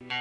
Welcome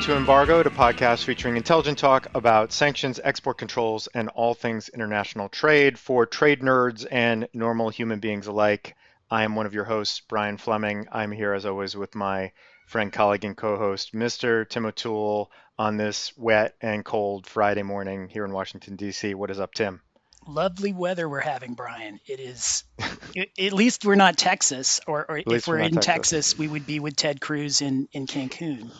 to Embargoed, a podcast featuring intelligent talk about sanctions, export controls, and all things international trade for trade nerds and normal human beings alike. I am one of your hosts, Brian Fleming. I'm here as always with my friend, colleague, and co-host, Mr. Tim O'Toole, on this wet and cold Friday morning here in Washington D.C. What is up, Tim? Lovely weather we're having, Brian. It is. at least we're not Texas, or, or if we're, we're in Texas. Texas, we would be with Ted Cruz in in Cancun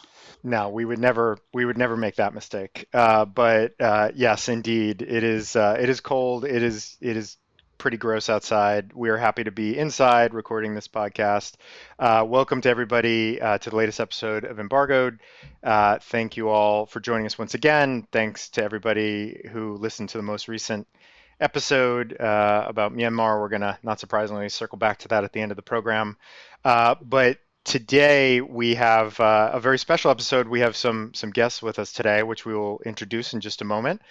no, we would never we would never make that mistake. Uh, but uh, yes, indeed, it is uh, it is cold. It is it is pretty gross outside. We are happy to be inside recording this podcast. Uh, welcome to everybody uh, to the latest episode of Embargoed. Uh, thank you all for joining us once again. Thanks to everybody who listened to the most recent episode about Myanmar. We're gonna not surprisingly circle back to that at the end of the program. but today we have uh, a very special episode. We have some some guests with us today, which we will introduce in just a moment.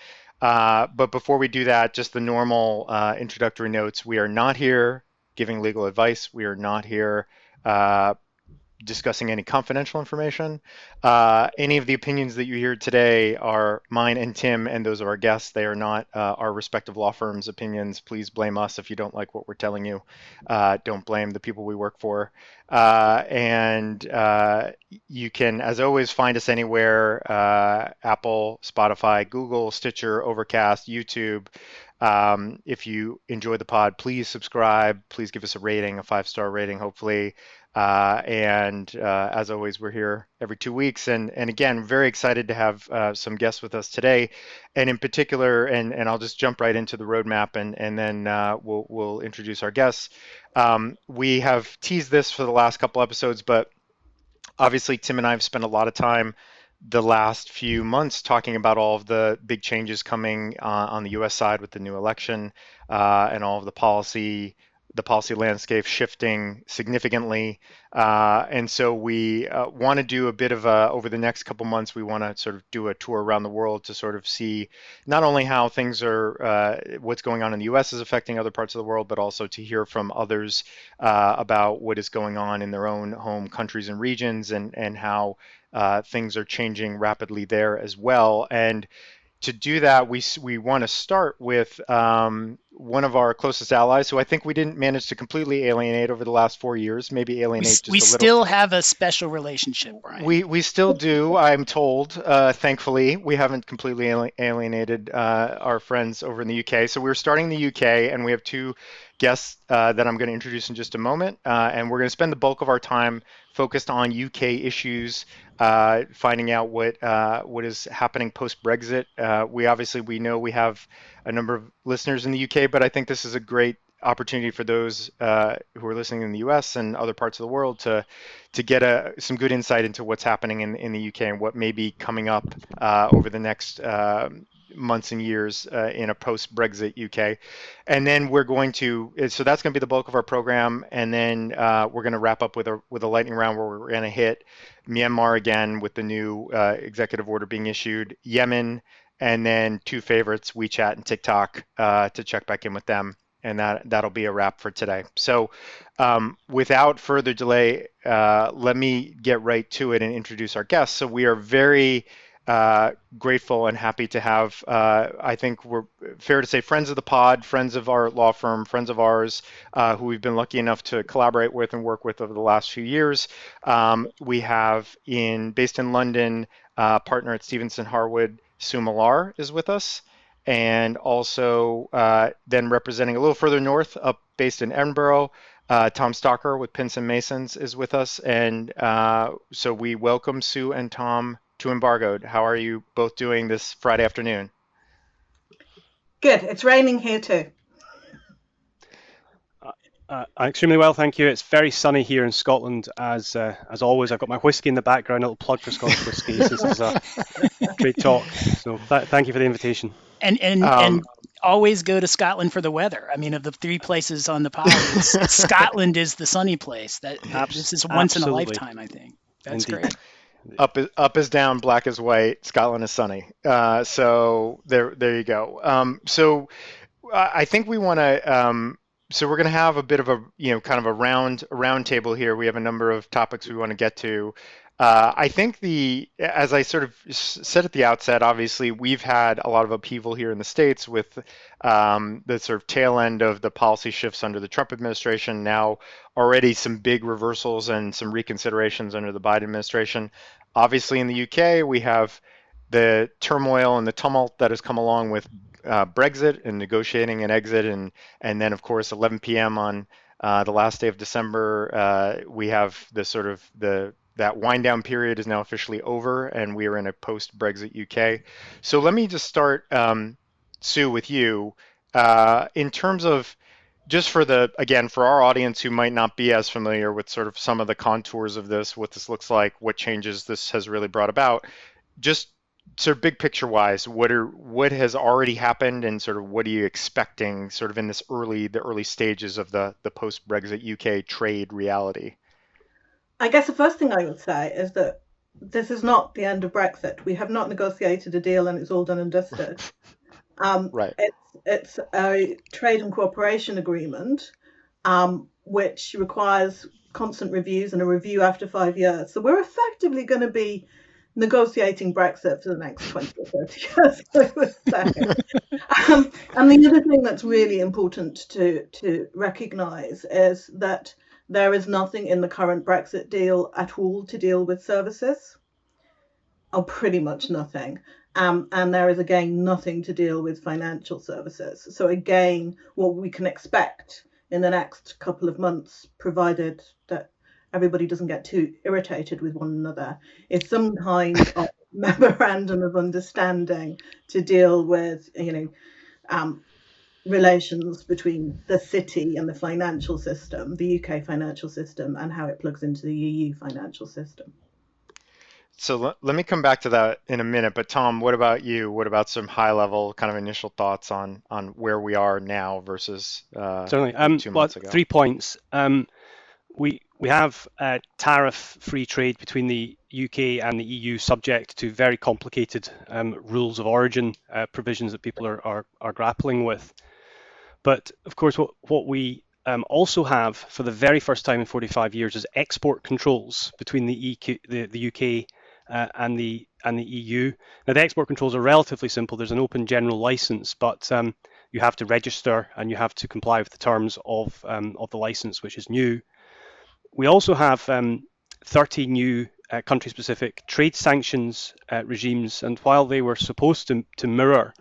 Uh, but before we do that, just the normal uh, introductory notes. We are not here giving legal advice. We are not here uh, discussing any confidential information. Uh, any of the opinions that you hear today are mine and Tim and those of our guests. They are not uh, our respective law firms' opinions. Please blame us if you don't like what we're telling you. Uh, don't blame the people we work for. Uh, and uh, you can, as always, find us anywhere uh, Apple, Spotify, Google, Stitcher, Overcast, YouTube. Um, if you enjoy the pod, please subscribe. Please give us a rating, a five star rating, hopefully. Uh, and uh, as always, we're here every two weeks. And, and again, very excited to have uh, some guests with us today. And in particular, and, and I'll just jump right into the roadmap and, and then uh, we'll, we'll introduce our guests. Um, we have teased this for the last couple episodes, but obviously, Tim and I have spent a lot of time the last few months talking about all of the big changes coming uh, on the US side with the new election uh, and all of the policy the policy landscape shifting significantly. Uh, and so we uh, want to do a bit of a, over the next couple months, we want to sort of do a tour around the world to sort of see not only how things are, uh, what's going on in the US is affecting other parts of the world, but also to hear from others uh, about what is going on in their own home countries and regions and, and how uh, things are changing rapidly there as well. And to do that, we we want to start with um, one of our closest allies, who I think we didn't manage to completely alienate over the last four years. Maybe alienate. We, we still have a special relationship, Brian. We we still do. I'm told. Uh, thankfully, we haven't completely alienated uh, our friends over in the UK. So we're starting the UK, and we have two guests uh, that I'm going to introduce in just a moment, uh, and we're going to spend the bulk of our time focused on UK issues uh, finding out what uh, what is happening post Brexit. Uh, we obviously we know we have a number of listeners in the UK, but I think this is a great opportunity for those uh, who are listening in the U.S. and other parts of the world to to get a, some good insight into what's happening in, in the UK and what may be coming up uh, over the next uh, months and years uh, in a post-Brexit UK. And then we're going to, so that's going to be the bulk of our program. And then uh, we're going to wrap up with a with a lightning round where we're going to hit Myanmar again with the new uh, executive order being issued, Yemen, and then two favorites, WeChat and TikTok, uh, to check back in with them. And that that'll be a wrap for today. So, um, without further delay, uh, let me get right to it and introduce our guests. So we are very uh, grateful and happy to have, uh, I think we're fair to say, friends of the pod, friends of our law firm, friends of ours uh, who we've been lucky enough to collaborate with and work with over the last few years. Um, we have in based in London, uh, partner at Stephenson Harwood, Sue Millar is with us. And also uh, then representing a little further north, up based in Edinburgh, uh, Tom Stocker with Pinsent Masons is with us. And uh, so we welcome Sue and Tom to Embargoed. How are you both doing this Friday afternoon? Good. It's raining here too. Uh, extremely well, thank you. It's very sunny here in Scotland, as uh, as always. I've got my whiskey in the background. A little plug for Scottish whiskey. this is a great talk. So th- thank you for the invitation. And and um, and always go to Scotland for the weather. I mean, of the three places on the pod, Scotland is the sunny place. That this is once absolutely. in a lifetime. I think that's Indeed. great. up is up is down, black is white. Scotland is sunny. Uh, so there, there you go. Um, so I think we want to. Um, so we're going to have a bit of a, you know, kind of a round round table here. We have a number of topics we want to get to. Uh, I think the, as I sort of said at the outset, obviously we've had a lot of upheaval here in the states with um, the sort of tail end of the policy shifts under the Trump administration. Now already some big reversals and some reconsiderations under the Biden administration. Obviously in the UK we have the turmoil and the tumult that has come along with uh, Brexit and negotiating an exit, and and then of course 11 p.m. on uh, the last day of December, uh, we have the sort of the that wind down period is now officially over, and we are in a post Brexit UK. So let me just start, um, Sue, with you. Uh, in terms of just for the again for our audience who might not be as familiar with sort of some of the contours of this, what this looks like, what changes this has really brought about, just sort of big picture wise, what are what has already happened, and sort of what are you expecting, sort of in this early the early stages of the the post Brexit UK trade reality? I guess the first thing I would say is that this is not the end of Brexit. We have not negotiated a deal, and it's all done and dusted. Um, right. It's it's a trade and cooperation agreement, um, which requires constant reviews and a review after five years. So we're effectively going to be negotiating Brexit for the next 20 or 30 years, um, and the other thing that's really important to, to recognise is that there is nothing in the current Brexit deal at all to deal with services, or pretty much nothing. Um, and there is again nothing to deal with financial services. So, again, what we can expect in the next couple of months, provided that everybody doesn't get too irritated with one another, is some kind of memorandum of understanding to deal with, you know, um, relations between the city and the financial system, the UK financial system, and how it plugs into the EU financial system. So l- let me come back to that in a minute. But Tom, what about you? What about some high-level kind of initial thoughts on on where we are now versus uh, certainly um, two months well, ago? Three points. Um, we we have uh, tariff-free trade between the UK and the EU, subject to very complicated um, rules of origin uh, provisions that people are, are, are grappling with. But of course, what, what we um, also have for the very first time in 45 years is export controls between the, EQ, the, the UK uh, and the and the EU. Now the export controls are relatively simple. There's an open general license, but um, you have to register and you have to comply with the terms of um, of the license, which is new. We also have um, 30 new uh, country-specific trade sanctions uh, regimes, and while they were supposed to, to mirror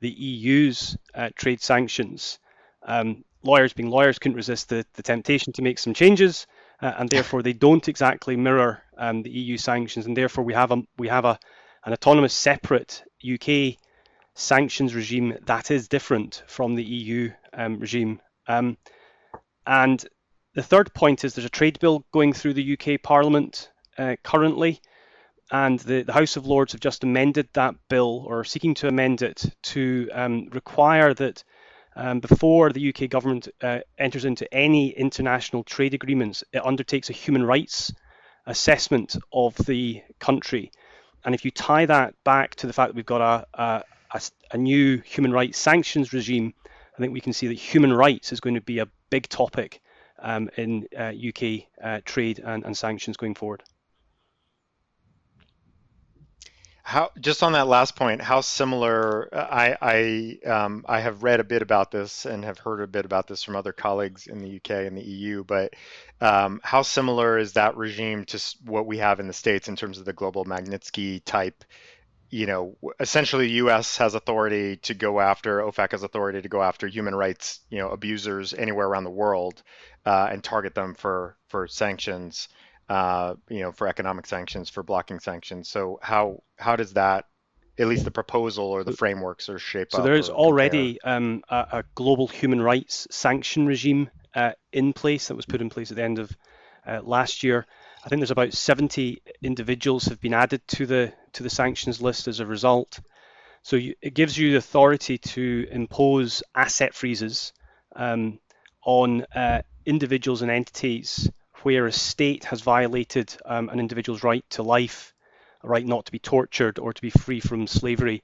the EU's uh, trade sanctions, um, lawyers being lawyers couldn't resist the, the temptation to make some changes, uh, and therefore they don't exactly mirror um, the EU sanctions, and therefore we have a we have a an autonomous, separate UK sanctions regime that is different from the EU um, regime. Um, and the third point is there's a trade bill going through the UK Parliament uh, currently, and the, the, House of Lords have just amended that bill or are seeking to amend it to um, require that um, before the UK government uh, enters into any international trade agreements, it undertakes a human rights assessment of the country. And if you tie that back to the fact that we've got a, a, a, a new human rights sanctions regime, I think we can see that human rights is going to be a big topic um, in uh, UK uh, trade and, and sanctions going forward. How just on that last point, how similar? I I um, I have read a bit about this and have heard a bit about this from other colleagues in the UK and the EU. But um, how similar is that regime to what we have in the states in terms of the global Magnitsky type? You know, essentially, the U.S. has authority to go after OFAC has authority to go after human rights, you know, abusers anywhere around the world uh, and target them for for sanctions, uh, you know, for economic sanctions, for blocking sanctions. So how how does that, at least the proposal or the frameworks, are shaped so up? So there's already um, a, a, global human rights sanction regime uh, in place that was put in place at the end of uh, last year. I think there's about 70 individuals have been added to the to the sanctions list as a result. So you, it gives you the authority to impose asset freezes um, on uh, individuals and entities where a state has violated um, an individual's right to life, a right not to be tortured or to be free from slavery.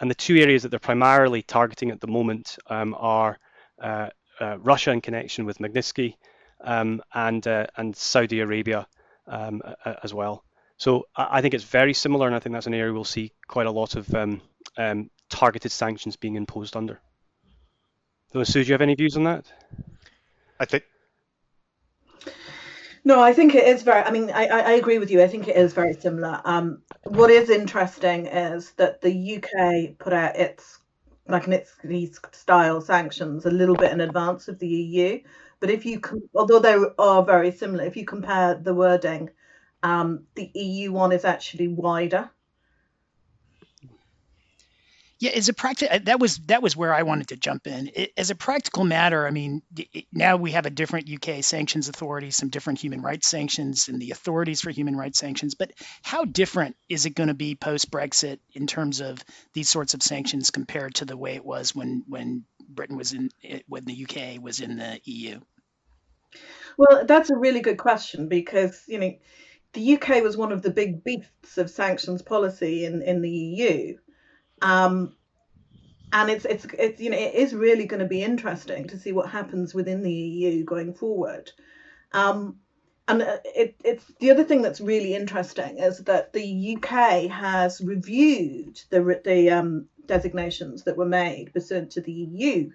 And the two areas that they're primarily targeting at the moment um, are uh, uh, Russia in connection with Magnitsky um, and uh, and Saudi Arabia um, as well. So I think it's very similar, and I think that's an area we'll see quite a lot of um, um, targeted sanctions being imposed under. So, Sue, do you have any views on that? I think. No, I think it is very. I mean, I, I agree with you. I think it is very similar. Um, what is interesting is that the UK put out its Magnitsky style sanctions a little bit in advance of the EU. But if you, although they are very similar, if you compare the wording, um, the EU one is actually wider. Yeah, as a practical, uh, that was that was where I wanted to jump in. It, as a practical matter, I mean, it, now we have a different UK sanctions authority, some different human rights sanctions, and the authorities for human rights sanctions. But how different is it going to be post Brexit in terms of these sorts of sanctions compared to the way it was when when Britain was in eh, when the UK was in the EU? Well, that's a really good question because you know the UK was one of the big beasts of sanctions policy in in the EU um, and it's it's it's you know it is really going to be interesting to see what happens within the EU going forward. Um, and uh, it, it's the other thing that's really interesting is that the UK has reviewed the the um, designations that were made pursuant to the EU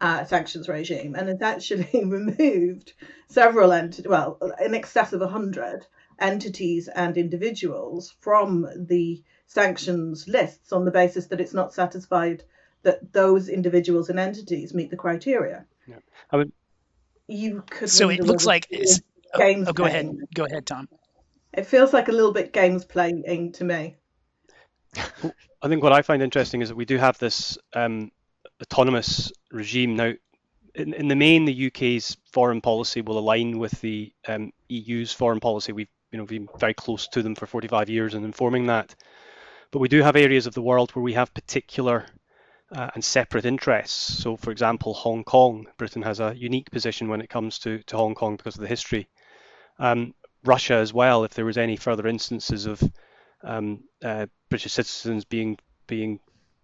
uh, sanctions regime, and has actually removed several entities, well, in excess of hundred entities and individuals from the sanctions lists on the basis that it's not satisfied that those individuals and entities meet the criteria. Yeah. I would. You could. So it looks like it's. Games oh, oh, go playing. ahead. Go ahead, Tom. It feels like a little bit games playing to me. I think what I find interesting is that we do have this um, autonomous regime now. In, in the main, the UK's foreign policy will align with the um, EU's foreign policy. We've you know been very close to them for 45 years and informing that. But we do have areas of the world where we have particular uh, and separate interests. So, for example, Hong Kong, Britain has a unique position when it comes to, to Hong Kong because of the history. Um, Russia as well, if there was any further instances of um, uh, British citizens being being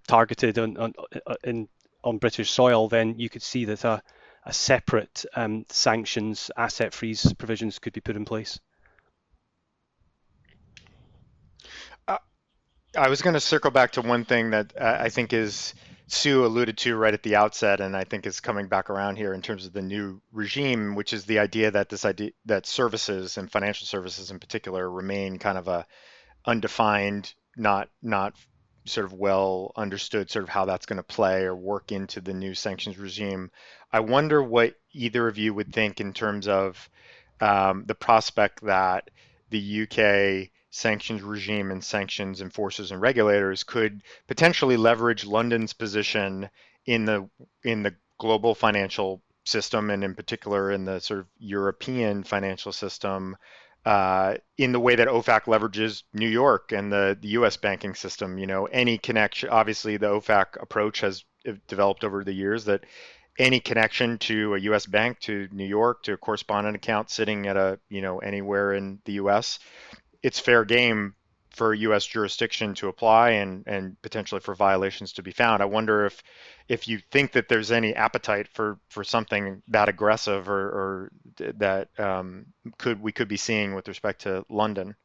targeted on on, uh, in, on British soil, then you could see that a, a separate um, sanctions, asset freeze provisions could be put in place. I was going to circle back to one thing that uh, I think is Sue alluded to right at the outset, and I think is coming back around here in terms of the new regime, which is the idea that this idea that services and financial services in particular remain kind of a undefined, not not sort of well understood sort of how that's going to play or work into the new sanctions regime. I wonder what either of you would think in terms of um, the prospect that the UK sanctions regime and sanctions enforcers and regulators could potentially leverage London's position in the in the global financial system and in particular in the sort of European financial system uh, in the way that OFAC leverages New York and the, the U.S. banking system. You know, any connection. Obviously, the OFAC approach has developed over the years that any connection to a U.S. bank to New York to a correspondent account sitting at a you know anywhere in the U.S it's fair game for U.S. jurisdiction to apply and and potentially for violations to be found. I wonder if if you think that there's any appetite for for something that aggressive or, or that um, could we could be seeing with respect to London.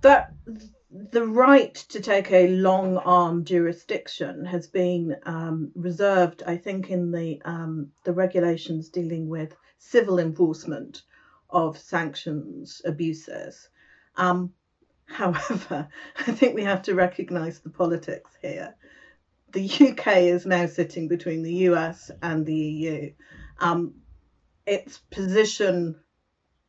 That the right to take a long arm jurisdiction has been um, reserved, I think, in the um, the regulations dealing with civil enforcement of sanctions abuses. Um, however, I think we have to recognise the politics here. The UK is now sitting between the US and the EU. Um, its position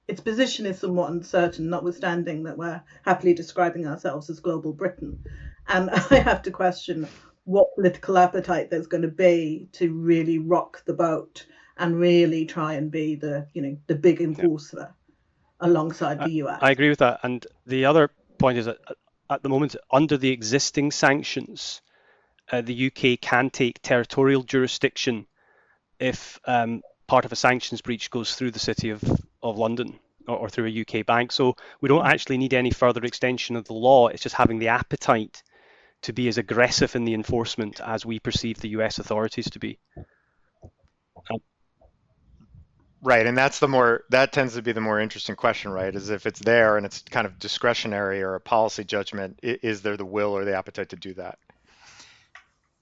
its position is somewhat uncertain, notwithstanding that we're happily describing ourselves as global Britain. And I have to question what political appetite there's going to be to really rock the boat and really try and be the you know the big enforcer alongside the US. I agree with that. And the other point is that uh, at the moment, under the existing sanctions, uh, the UK can take territorial jurisdiction if um, part of a sanctions breach goes through the city of, of London. or, or through a UK bank. So we don't actually need any further extension of the law. It's just having the appetite to be as aggressive in the enforcement as we perceive the US authorities to be. Right, and that's the more that tends to be the more interesting question, right? Is if it's there and it's kind of discretionary or a policy judgment, is there the will or the appetite to do that?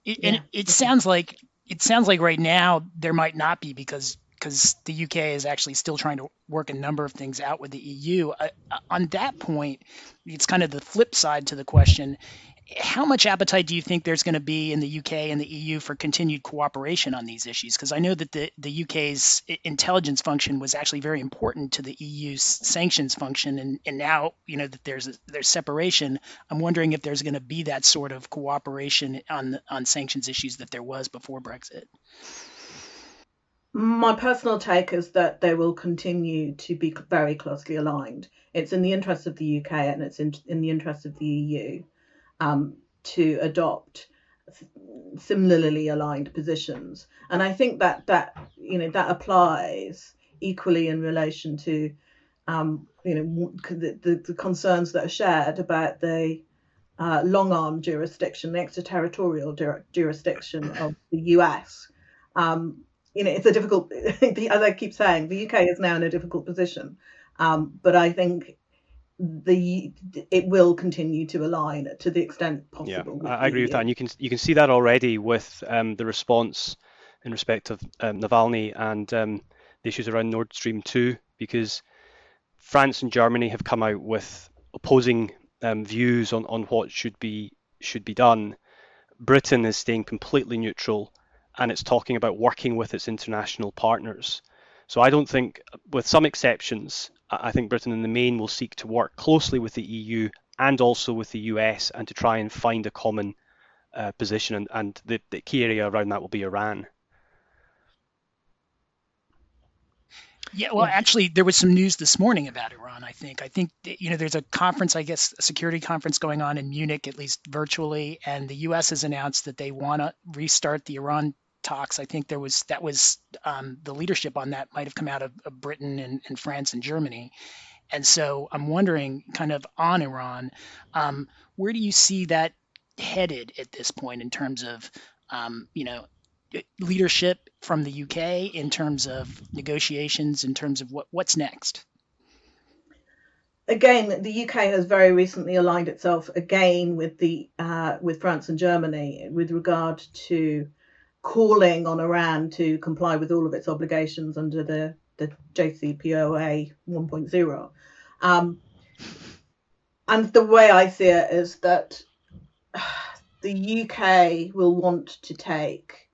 It, and it sounds like it sounds like right now there might not be because because the UK is actually still trying to work a number of things out with the EU. Uh, on that point, it's kind of the flip side to the question how much appetite do you think there's going to be in the UK and the EU for continued cooperation on these issues? Because I know that the, the UK's intelligence function was actually very important to the EU's sanctions function, and, and now you know that there's a, there's separation. I'm wondering if there's going to be that sort of cooperation on on sanctions issues that there was before Brexit. My personal take is that they will continue to be very closely aligned. It's in the interest of the UK and it's in, in the interest of the EU um, to adopt similarly aligned positions. And I think that that you know that applies equally in relation to um, you know the, the, the, concerns that are shared about the uh, long arm jurisdiction, the extraterritorial jurisdiction of the US. Um, you know, it's a difficult, as I keep saying, the UK is now in a difficult position. Um, but I think the it will continue to align to the extent possible. Yeah, I agree with that, and you can you can see that already with um, the response in respect of um, Navalny and um, the issues around Nord Stream two, because France and Germany have come out with opposing um, views on, on what should be should be done. Britain is staying completely neutral, and it's talking about working with its international partners. So I don't think, with some exceptions, I think Britain in the main will seek to work closely with the EU and also with the US and to try and find a common uh, position. And, and the, the key area around that will be Iran. Yeah, well, actually, there was some news this morning about Iran. I think. I think you know, there's a conference, I guess, a security conference going on in Munich, at least virtually, and the U.S. has announced that they want to restart the Iran talks. I think there was that was um, the leadership on that might have come out of, of Britain and, and, France and Germany. And so I'm wondering, kind of on Iran, um, where do you see that headed at this point in terms of, um, you know, leadership from the UK in terms of negotiations, in terms of what what's next? Again, the UK has very recently aligned itself again with the uh, with France and Germany with regard to calling on Iran to comply with all of its obligations under the, the JCPOA 1.0. Um, and the way I see it is that the UK will want to take,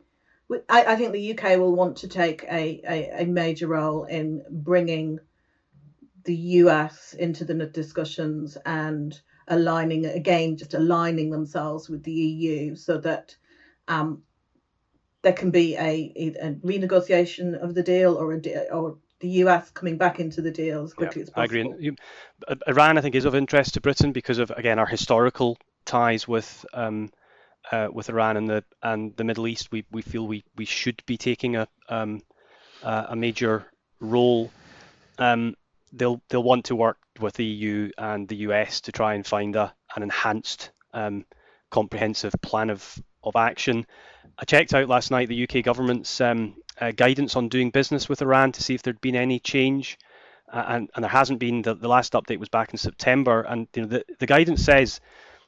I, I think the UK will want to take a, a, a major role in bringing the US into the discussions and aligning again, just aligning themselves with the EU so that um, there can be a, a renegotiation of the deal or a or the US coming back into the deal as quickly yeah, as possible. I agree. You, Iran, I think, is of interest to Britain because of again our historical ties with um, uh, with Iran and the and the Middle East. We we feel we we should be taking a um, a major role. Um, they'll they'll want to work with the EU and the US to try and find a an enhanced um, comprehensive plan of of action. I checked out last night the UK government's um, uh, guidance on doing business with Iran to see if there'd been any change, uh, and, and there hasn't been. The, the last update was back in September, and you know, the, the guidance says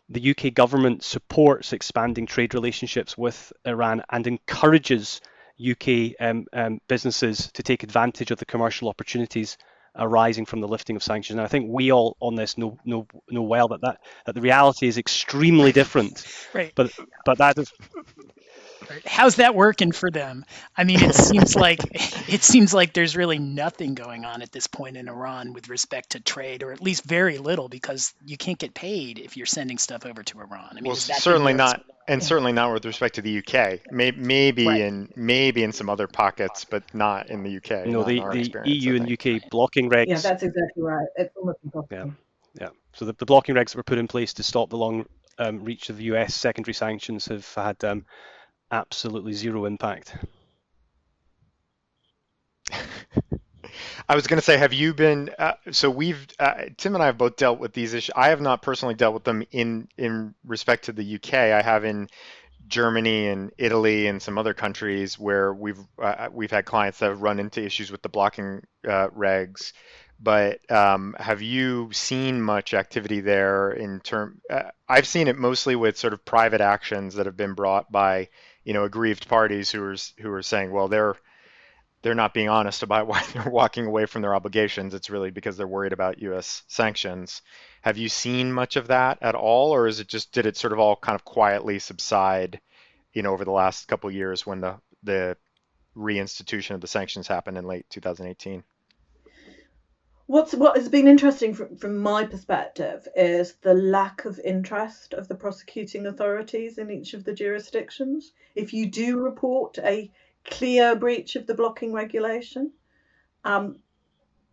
the UK government supports expanding trade relationships with Iran and encourages UK um, um, businesses to take advantage of the commercial opportunities arising from the lifting of sanctions. And I think we all on this know know know well that that, that the reality is extremely different. Right. But but that is How's that working for them? I mean, it seems like it seems like there's really nothing going on at this point in Iran with respect to trade, or at least very little, because you can't get paid if you're sending stuff over to Iran. I mean, well, certainly not, and certainly not with respect to the UK. Maybe, maybe right. in maybe in some other pockets, but not in the UK. No, the, the EU and UK blocking regs. Yeah, that's exactly right. It's almost impossible. Yeah, yeah. So the, the blocking regs that were put in place to stop the long um, reach of the US secondary sanctions have had um, absolutely zero impact. I was going to say, have you been? Uh, so we've uh, Tim and I have both dealt with these issues. I have not personally dealt with them in in respect to the UK. I have in Germany and Italy and some other countries where we've uh, we've had clients that have run into issues with the blocking uh, regs. But um, have you seen much activity there in term? Uh, I've seen it mostly with sort of private actions that have been brought by you know aggrieved parties who are who are saying, well, they're they're not being honest about why they're walking away from their obligations. It's really because they're worried about U.S. sanctions. Have you seen much of that at all, or is it just did it sort of all kind of quietly subside, you know, over the last couple of years when the the reinstitution of the sanctions happened in late 2018? What's what has been interesting from, from my perspective is the lack of interest of the prosecuting authorities in each of the jurisdictions. If you do report a clear breach of the blocking regulation, um,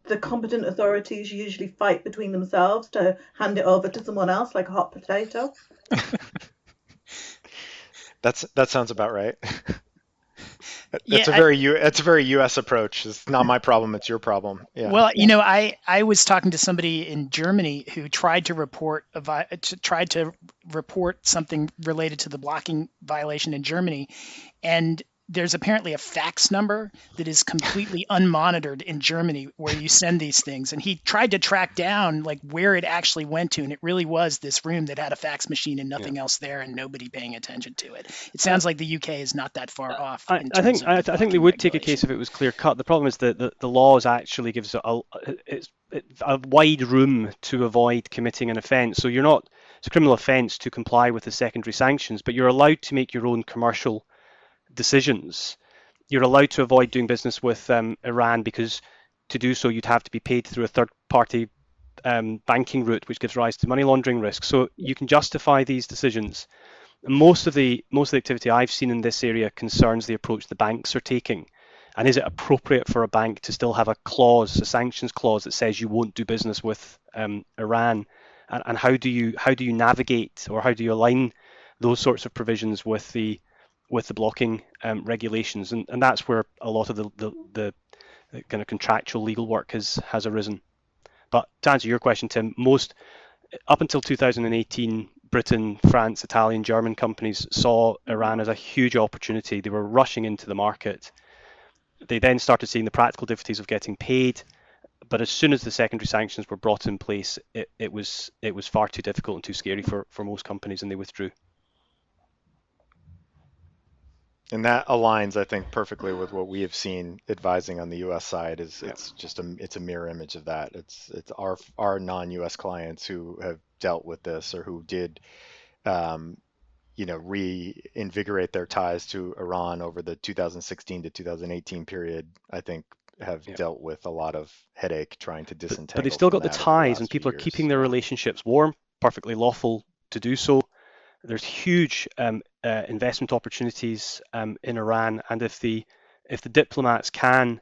the competent authorities usually fight between themselves to hand it over to someone else like a hot potato. That's that sounds about right. That's Yeah, a I- very U. That's a very U.S. approach. It's not my problem. It's your problem. Yeah. Well, you know, I I was talking to somebody in Germany who tried to report a vi- tried to report something related to the blocking violation in Germany, and there's apparently a fax number that is completely unmonitored in Germany where you send these things. And he tried to track down like where it actually went to, and it really was this room that had a fax machine and nothing else there, and nobody paying attention to it. It sounds like the UK is not that far off. I, I think I, I think they would take a case if it was clear cut. The problem is that the, the laws actually gives a, it's a wide room to avoid committing an offence. So you're not it's a criminal offence to comply with the secondary sanctions, but you're allowed to make your own commercial decisions. You're allowed to avoid doing business with um, Iran because to do so you'd have to be paid through a third party um, banking route, which gives rise to money laundering risk. So you can justify these decisions. Most of the most of the activity I've seen in this area concerns the approach the banks are taking. And is it appropriate for a bank to still have a clause, a sanctions clause that says you won't do business with um, Iran? And, and how do you how do you navigate or how do you align those sorts of provisions with the with the blocking um, regulations? And, and that's where a lot of the, the, the, the kind of contractual legal work has has arisen. But to answer your question, Tim, most up until 2018, Britain, France, Italian, German companies saw Iran as a huge opportunity. They were rushing into the market. They then started seeing the practical difficulties of getting paid. But as soon as the secondary sanctions were brought in place, it, it was it was far too difficult and too scary for, for most companies, and they withdrew. And that aligns, I think, perfectly with what we have seen advising on the U.S. side. Is it's just a it's a mirror image of that. It's it's our our non-U.S. clients who have dealt with this or who did, um, you know, reinvigorate their ties to Iran over the 2016 to 2018 period. I think have Yeah. dealt with a lot of headache trying to disentangle. but they've still got the ties, last and people are years. keeping their relationships warm. Perfectly lawful to do so. There's huge um, uh, investment opportunities um, in Iran, and if the if the diplomats can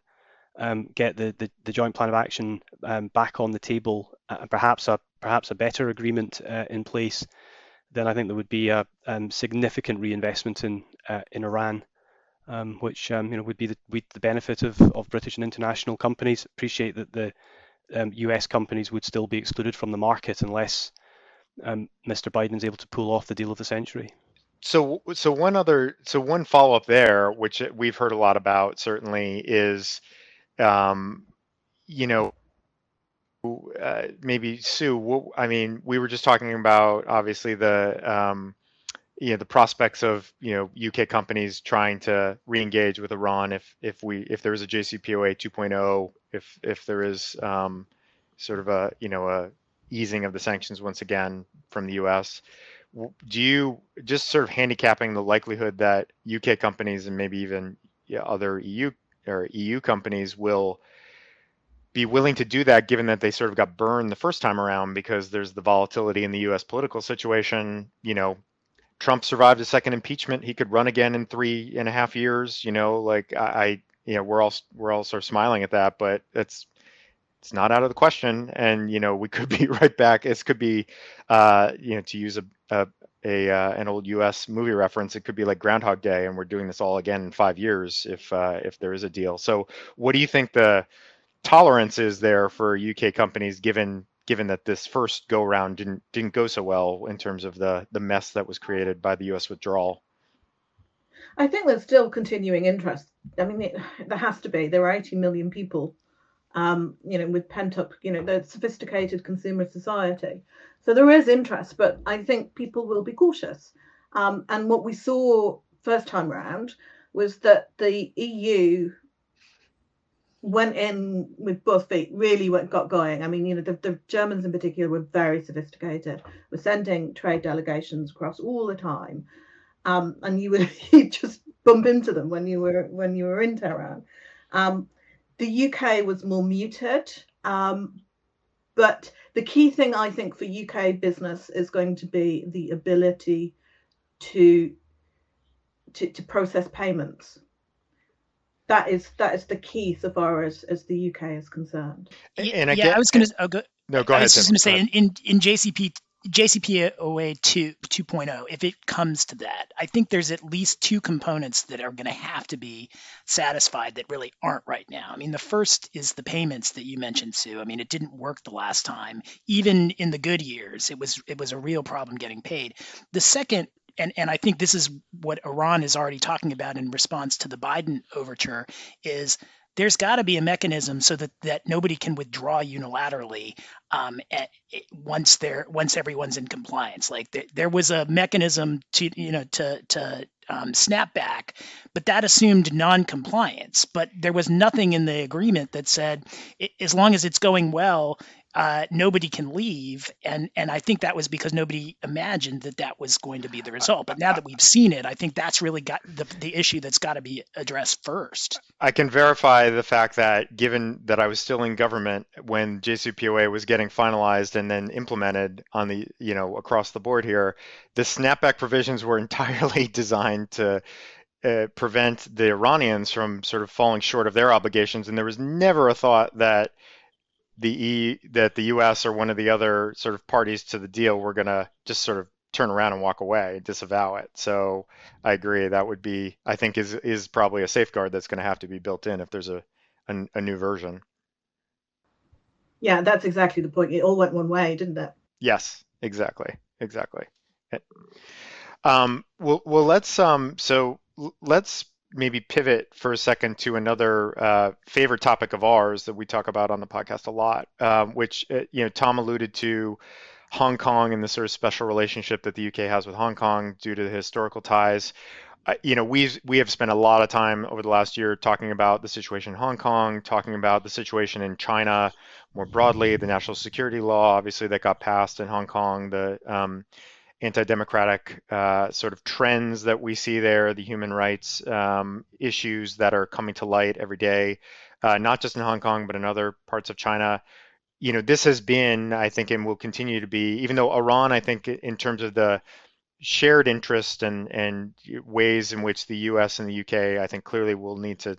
um, get the, the, the joint plan of action um, back on the table, uh, and perhaps a perhaps a better agreement uh, in place, then I think there would be a um, significant reinvestment in uh, in Iran, um, which um, you know would be the would the benefit of, of British and international companies. Appreciate that the US companies would still be excluded from the market unless Mr. Biden is able to pull off the deal of the century. So, so one other, so one follow up there, which we've heard a lot about, certainly, is, um, you know, uh, maybe Sue. What, I mean, we were just talking about obviously the, um, you know, the prospects of you know UK companies trying to re-engage with Iran if if we if there is a JCPOA 2.0, if if there is um, sort of a you know a easing of the sanctions once again from the U.S do you just sort of handicapping the likelihood that UK companies and maybe even other EU or EU companies will be willing to do that given that they sort of got burned the first time around because there's the volatility in the US political situation, you know, Trump survived a second impeachment. He could run again in three and a half years. You know, like I, I you know, we're all we're all sort of smiling at that, but it's it's not out of the question. And you know, we could be right back. This could be, uh, you know, to use a, a, a uh, an old U.S. movie reference, it could be like Groundhog Day, and we're doing this all again in five years if uh, if there is a deal. So, what do you think the tolerance is there for UK companies given given that this first go round didn't didn't go so well in terms of the the mess that was created by the US withdrawal? I think there's still continuing interest. I mean, it, there has to be. There are 80 million people, um, you know, with pent up, you know, the sophisticated consumer society. So there is interest, but I think people will be cautious. Um, and what we saw first time round was that the EU went in with both feet, really went, got going. I mean, you know, the, the Germans in particular were very sophisticated, were sending trade delegations across all the time. Um, and you would just bump into them when you were when you were in Tehran. Um, the UK was more muted, um, but the key thing I think for UK business is going to be the ability to to, to process payments that is that is the key so far as as the UK is concerned. And again, yeah, I was going to oh, go. No, go I ahead. I was just going to say in, in in JCP JCPOA 2 2.0, if it comes to that, I think there's at least two components that are going to have to be satisfied that really aren't right now. I mean, the first is the payments that you mentioned, Sue. I mean, it didn't work the last time. Even in the good years, it was it was a real problem getting paid. The second and, and I think this is what Iran is already talking about in response to the Biden overture is there's got to be a mechanism so that, that nobody can withdraw unilaterally um, at, once they're once everyone's in compliance. Like there, there was a mechanism to you know to to um, snap back, but that assumed non-compliance. But there was nothing in the agreement that said as long as it's going well, uh, nobody can leave, and and I think that was because nobody imagined that that was going to be the result. But now that we've seen it, I think that's really got the the issue that's got to be addressed first. I can verify the fact that given that I was still in government when JCPOA was getting finalized and then implemented on the you know across the board here, the snapback provisions were entirely designed to uh, prevent the Iranians from sort of falling short of their obligations, and there was never a thought that the E that the U.S. or one of the other sort of parties to the deal were going to just sort of turn around and walk away, disavow it. So I agree that would be I think is is probably a safeguard that's going to have to be built in if there's a a, a new version. Yeah, that's exactly the point. It all went one way, didn't it? Yes, exactly, exactly. Um, well, well, let's um, so let's maybe pivot for a second to another uh, favorite topic of ours that we talk about on the podcast a lot, um, which uh, you know Tom alluded to Hong Kong and the sort of special relationship that the UK has with Hong Kong due to the historical ties. Uh, you know, we we have spent a lot of time over the last year talking about the situation in Hong Kong, talking about the situation in China more broadly, the national security law, obviously that got passed in Hong Kong, the um, anti-democratic uh, sort of trends that we see there, the human rights um, issues that are coming to light every day, uh, not just in Hong Kong but in other parts of China. You know, this has been, I think, and will continue to be, even though Iran, I think, in terms of the shared interest and and ways in which the U.S. and the U.K. I think clearly will need to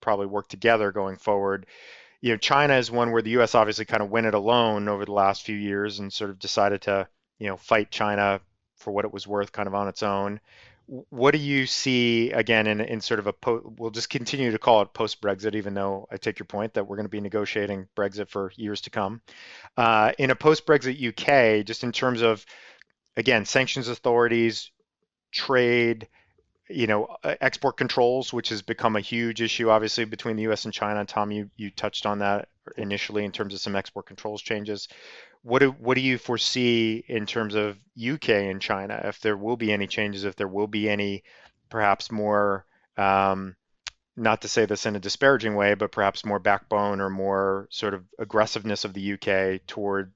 probably work together going forward. You know, China is one where the U.S. obviously kind of went it alone over the last few years and sort of decided to you know fight China for what it was worth, kind of on its own. What do you see again in, in sort of a po- we'll just continue to call it post Brexit, even though I take your point that we're going to be negotiating Brexit for years to come. Uh, in a post Brexit UK, just in terms of again sanctions authorities, trade, you know, export controls, which has become a huge issue, obviously, between the U.S. and China. Tom, you you touched on that initially in terms of some export controls changes what do what do you foresee in terms of UK and China? If there will be any changes, if there will be any, perhaps more, um, not to say this in a disparaging way, but perhaps more backbone or more sort of aggressiveness of the UK toward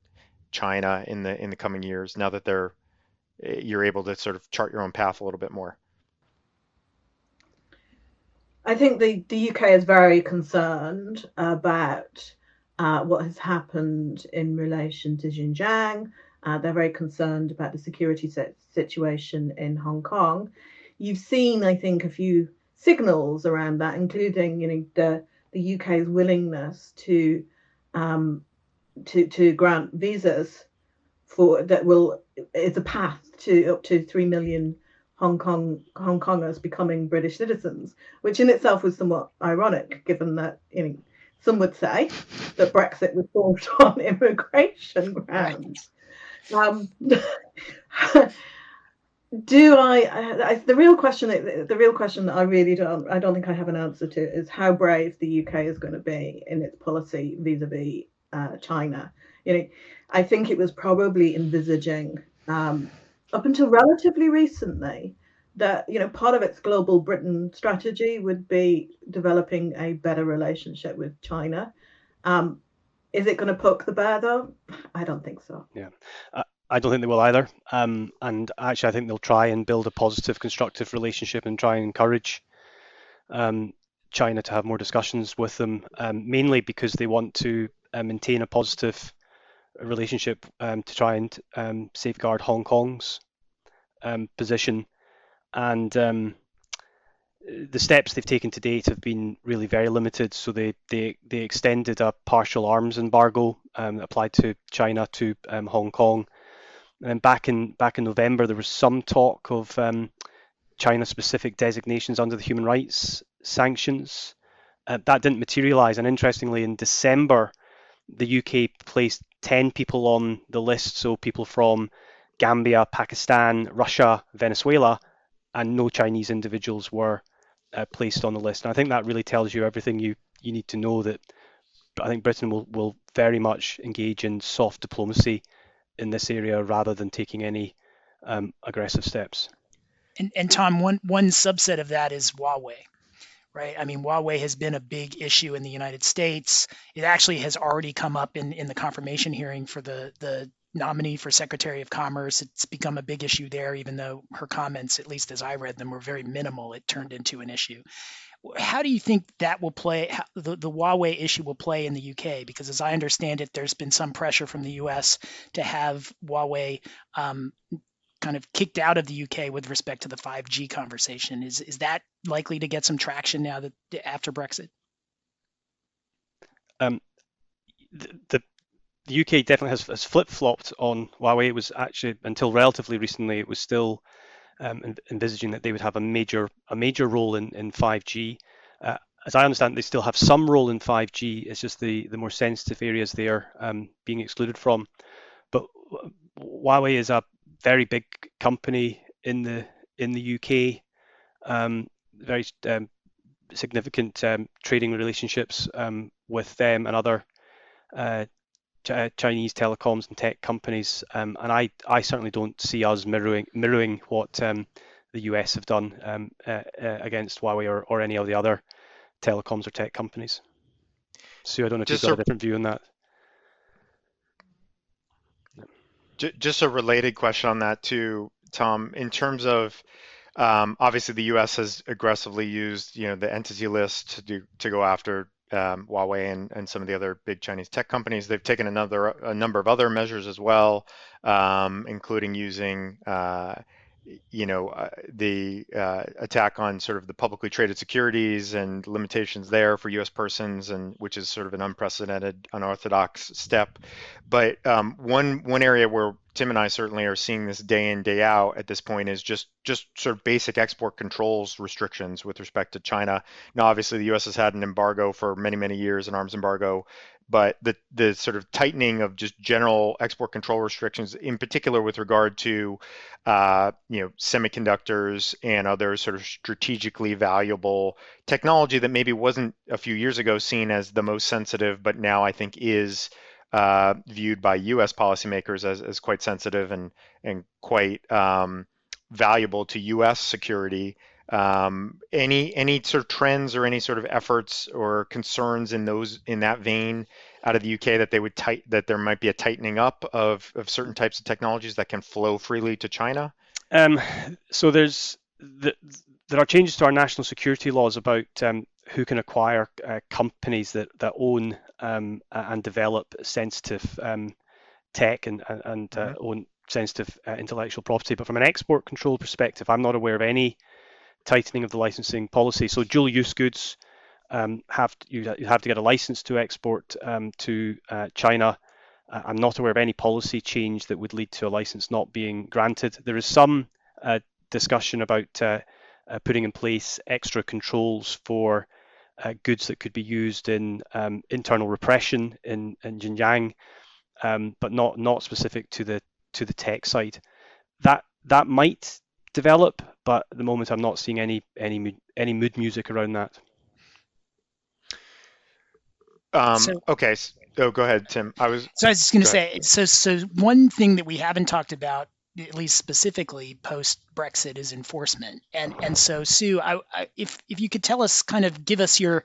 China in the in the coming years. Now that they're eh, you're able to sort of chart your own path a little bit more. I think the, the UK is very concerned about uh, what has happened in relation to Xinjiang. Uh, they're very concerned about the security situation in Hong Kong. You've seen, I think, a few signals around that, including, you know, the the UK's willingness to um, to to grant visas for that will is a path to up to three million Hong Kong Hong Kongers becoming British citizens, which in itself was somewhat ironic, given that you know some would say that Brexit was formed on immigration grounds. Um, do I, I, the real question the real question that I really don't I don't think I have an answer to is how brave the UK is going to be in its policy vis-a-vis uh, China. You know, I think it was probably envisaging um, up until relatively recently that you know part of its global Britain strategy would be developing a better relationship with China. Um, is it going to poke the bear though? I don't think so. Yeah. Uh, I don't think they will either. Um, and actually, I think they'll try and build a positive, constructive relationship and try and encourage um, China to have more discussions with them, um, mainly because they want to uh, maintain a positive relationship um, to try and um, safeguard Hong Kong's um, position. And the steps they've taken to date have been really very limited. So they they, they extended a partial arms embargo applied to China to Hong Kong and back in back in November, there was some talk of um, China-specific designations under the human rights sanctions. Uh, that didn't materialize, and interestingly, in December, the UK placed 10 people on the list, so people from Gambia, Pakistan, Russia, Venezuela, and no Chinese individuals were uh, placed on the list. And I think that really tells you everything you, you need to know that I think Britain will, will very much engage in soft diplomacy in this area rather than taking any um, aggressive steps. And, and Tom, one one subset of that is Huawei, right? I mean, Huawei has been a big issue in the United States. It actually has already come up in, in the confirmation hearing for the the nominee for Secretary of Commerce. It's become a big issue there, even though her comments, at least as I read them, were very minimal. It turned into an issue how do you think that will play the, the Huawei issue will play in the UK? Because as I understand it, there's been some pressure from the US to have Huawei um, kind of kicked out of the UK with respect to the 5G conversation. Is is that likely to get some traction now that after Brexit? Um, the, the the UK definitely has, has flip flopped on Huawei. It was actually until relatively recently, it was still um, envisaging that they would have a major a major role in in 5G. Uh, as I understand, they still have some role in 5G. It's just the the more sensitive areas they are um, being excluded from. But Huawei is a very big company in the in the UK. Um, very um, significant um, trading relationships um, with them and other uh, uh, Chinese telecoms and tech companies, um, and I, I certainly don't see us mirroring mirroring what um, the US have done um, uh, uh, against Huawei or, or any of the other telecoms or tech companies. Sue, I don't know if just you've got a, a different view on that. Just a related question on that too, Tom. In terms of um, obviously the U.S. has aggressively used you know the entity list to do to go after um, Huawei and, and some of the other big Chinese tech companies. They've taken another a number of other measures as well, um, including using uh, you know, uh, the uh, attack on sort of the publicly traded securities and limitations there for U.S. persons, and which is sort of an unprecedented, unorthodox step. But um, one one area where Tim and I certainly are seeing this day in day out at this point is just just sort of basic export controls restrictions with respect to China. Now, obviously, the U.S. has had an embargo for many many years, an arms embargo but the the sort of tightening of just general export control restrictions, in particular with regard to uh, you know semiconductors and other sort of strategically valuable technology that maybe wasn't a few years ago seen as the most sensitive, but now I think is uh, viewed by U.S. policymakers as, as quite sensitive and and quite um, valuable to U.S. security. Um, any any sort of trends or any sort of efforts or concerns in those in that vein out of the UK that they would tight that there might be a tightening up of, of certain types of technologies that can flow freely to China? Um, so there's the, there are changes to our national security laws about um, who can acquire uh, companies that that own um, and develop sensitive um, tech and and uh, mm-hmm. own sensitive uh, intellectual property. But from an export control perspective, I'm not aware of any tightening of the licensing policy. So dual use goods um, have to, you, have to get a license to export um, to uh, China. Uh, I'm not aware of any policy change that would lead to a license not being granted. There is some uh, discussion about uh, uh, putting in place extra controls for uh, goods that could be used in um, internal repression in, in Xinjiang, um, but not not specific to the to the tech side. That that might develop, but at the moment I'm not seeing any any any mood music around that. Um, so, okay. Oh, go ahead, Tim. I was. So I was just going to say. So, so one thing that we haven't talked about, at least specifically post Brexit, is enforcement. And and so Sue, I, I, if if you could tell us, kind of give us your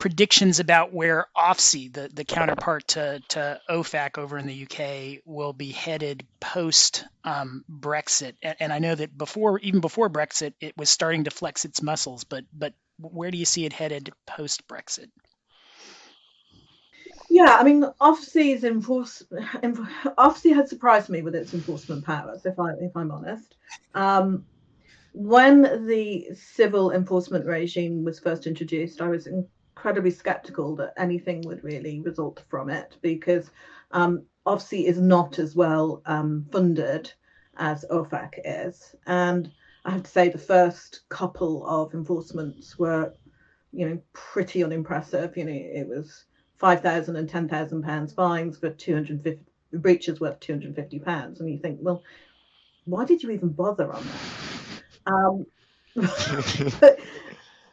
predictions about where OFSI, the, the counterpart to, to OFAC over in the UK, will be headed post um, Brexit. And, and, I know that before, even before Brexit, it was starting to flex its muscles. But but where do you see it headed post Brexit? Yeah, I mean, OFSI's OFSI had surprised me with its enforcement powers, if I if I'm honest. Um, when the civil enforcement regime was first introduced, I was incredibly skeptical that anything would really result from it because um, OFSI is not as well um, funded as OFAC is, and I have to say the first couple of enforcements were, you know, pretty unimpressive. You know, it was five thousand and ten thousand pounds fines for two hundred fifty breaches worth two hundred fifty pounds, and you think, well, why did you even bother on that? Um, but,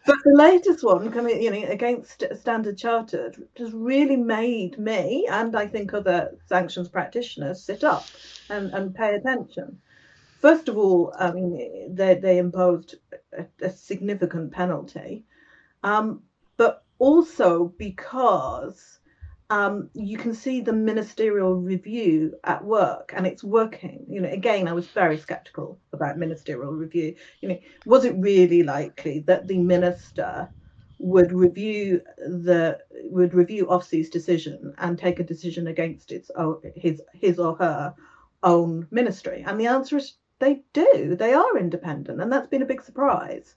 but the latest one coming, you know, against Standard Chartered, has really made me and I think other sanctions practitioners sit up and, and pay attention. First of all, I mean, they, they imposed a, a significant penalty. Um, but also because um, you can see the ministerial review at work and it's working. You know, again, I was very skeptical about ministerial review. You know, was it really likely that the minister would review the would review OFSI's decision and take a decision against its his his or her own ministry? And the answer is they do. They are independent, and that's been a big surprise.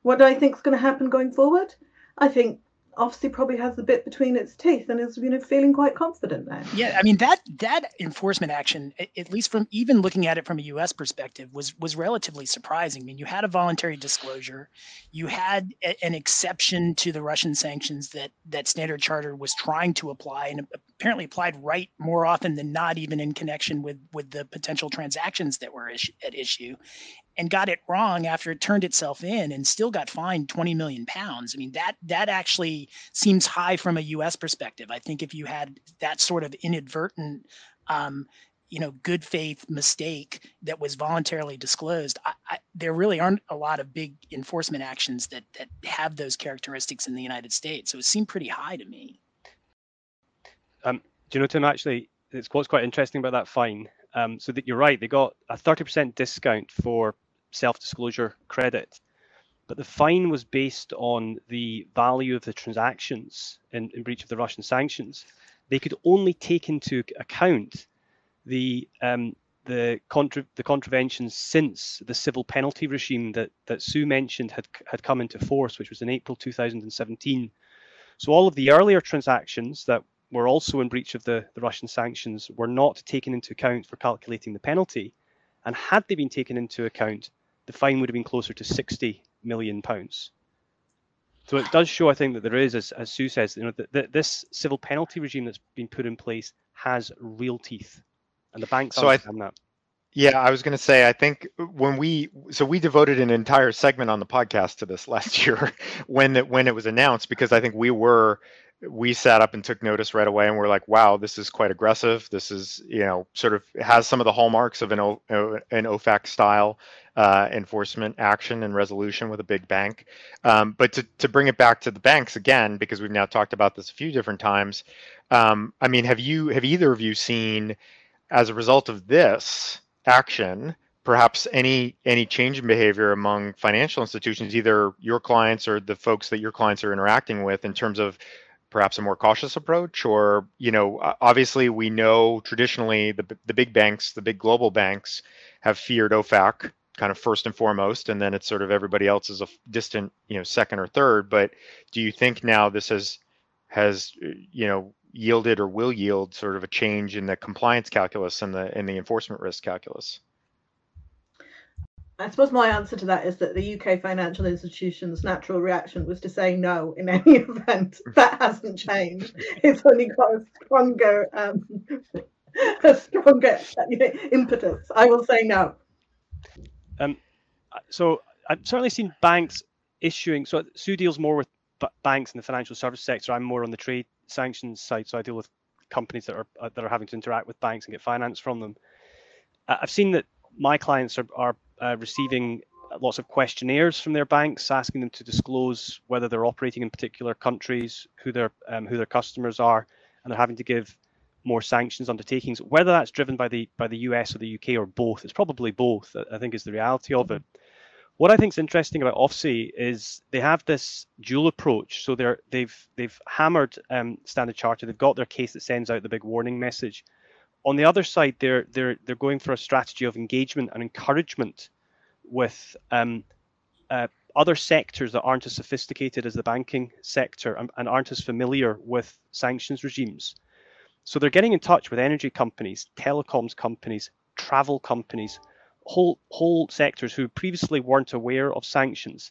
What do I think is going to happen going forward? I think obviously probably has the bit between its teeth and is you know feeling quite confident now. Yeah, I mean that that enforcement action, at least from even looking at it from a U.S. perspective, was was relatively surprising. I mean, you had a voluntary disclosure, you had a, an exception to the Russian sanctions that that Standard Chartered was trying to apply, and apparently applied right more often than not, even in connection with with the potential transactions that were at issue and got it wrong after it turned itself in and still got fined 20 million pounds. I mean, that that actually seems high from a US perspective. I think if you had that sort of inadvertent um, you know, good faith mistake that was voluntarily disclosed, I, I, there really aren't a lot of big enforcement actions that that have those characteristics in the United States. So it seemed pretty high to me. Um, do you know, Tim? Actually, it's what's quite interesting about that fine. Um, so that you're right, they got a 30% discount for self-disclosure credit. But the fine was based on the value of the transactions in, in breach of the Russian sanctions. They could only take into account the um, the, contra- the contraventions since the civil penalty regime that, that Sue mentioned had, had come into force, which was in April 2017. So all of the earlier transactions that were also in breach of the, the Russian sanctions were not taken into account for calculating the penalty. And had they been taken into account, the fine would have been closer to 60 million pounds. So it does show, I think, that there is, as, as Sue says, you know, that, that this civil penalty regime that's been put in place has real teeth, and the banks so understand I, that. Yeah, I was going to say, I think when we, so we devoted an entire segment on the podcast to this last year when it, when it was announced, because I think we were we sat up and took notice right away and we're like wow this is quite aggressive this is you know sort of has some of the hallmarks of an, o, an ofac style uh, enforcement action and resolution with a big bank. Um, but to, to bring it back to the banks again because we've now talked about this a few different times um, i mean have you have either of you seen as a result of this action perhaps any any change in behavior among financial institutions either your clients or the folks that your clients are interacting with in terms of perhaps a more cautious approach? Or you know obviously we know traditionally the, the big banks the big global banks have feared ofac kind of first and foremost and then it's sort of everybody else is a distant you know second or third but do you think now this has has you know yielded or will yield sort of a change in the compliance calculus and the in the enforcement risk calculus I suppose my answer to that is that the UK financial institutions' natural reaction was to say no in any event. That hasn't changed. It's only got a stronger, um, a stronger know, impetus. I will say no. Um, so I've certainly seen banks issuing. So Sue deals more with banks in the financial service sector. I'm more on the trade sanctions side, so I deal with companies that are uh, that are having to interact with banks and get finance from them. I've seen that my clients are, are uh, receiving lots of questionnaires from their banks asking them to disclose whether they're operating in particular countries, who their um, who their customers are, and they're having to give more sanctions undertakings. Whether that's driven by the by the US or the UK or both, it's probably both. I think is the reality of it. What I think is interesting about OFSI is they have this dual approach. So they're they've they've hammered um, Standard Charter. They've got their case that sends out the big warning message. On the other side, they're they're they're going for a strategy of engagement and encouragement with um, uh, other sectors that aren't as sophisticated as the banking sector and, and aren't as familiar with sanctions regimes. So they're getting in touch with energy companies, telecoms companies, travel companies whole whole sectors who previously weren't aware of sanctions,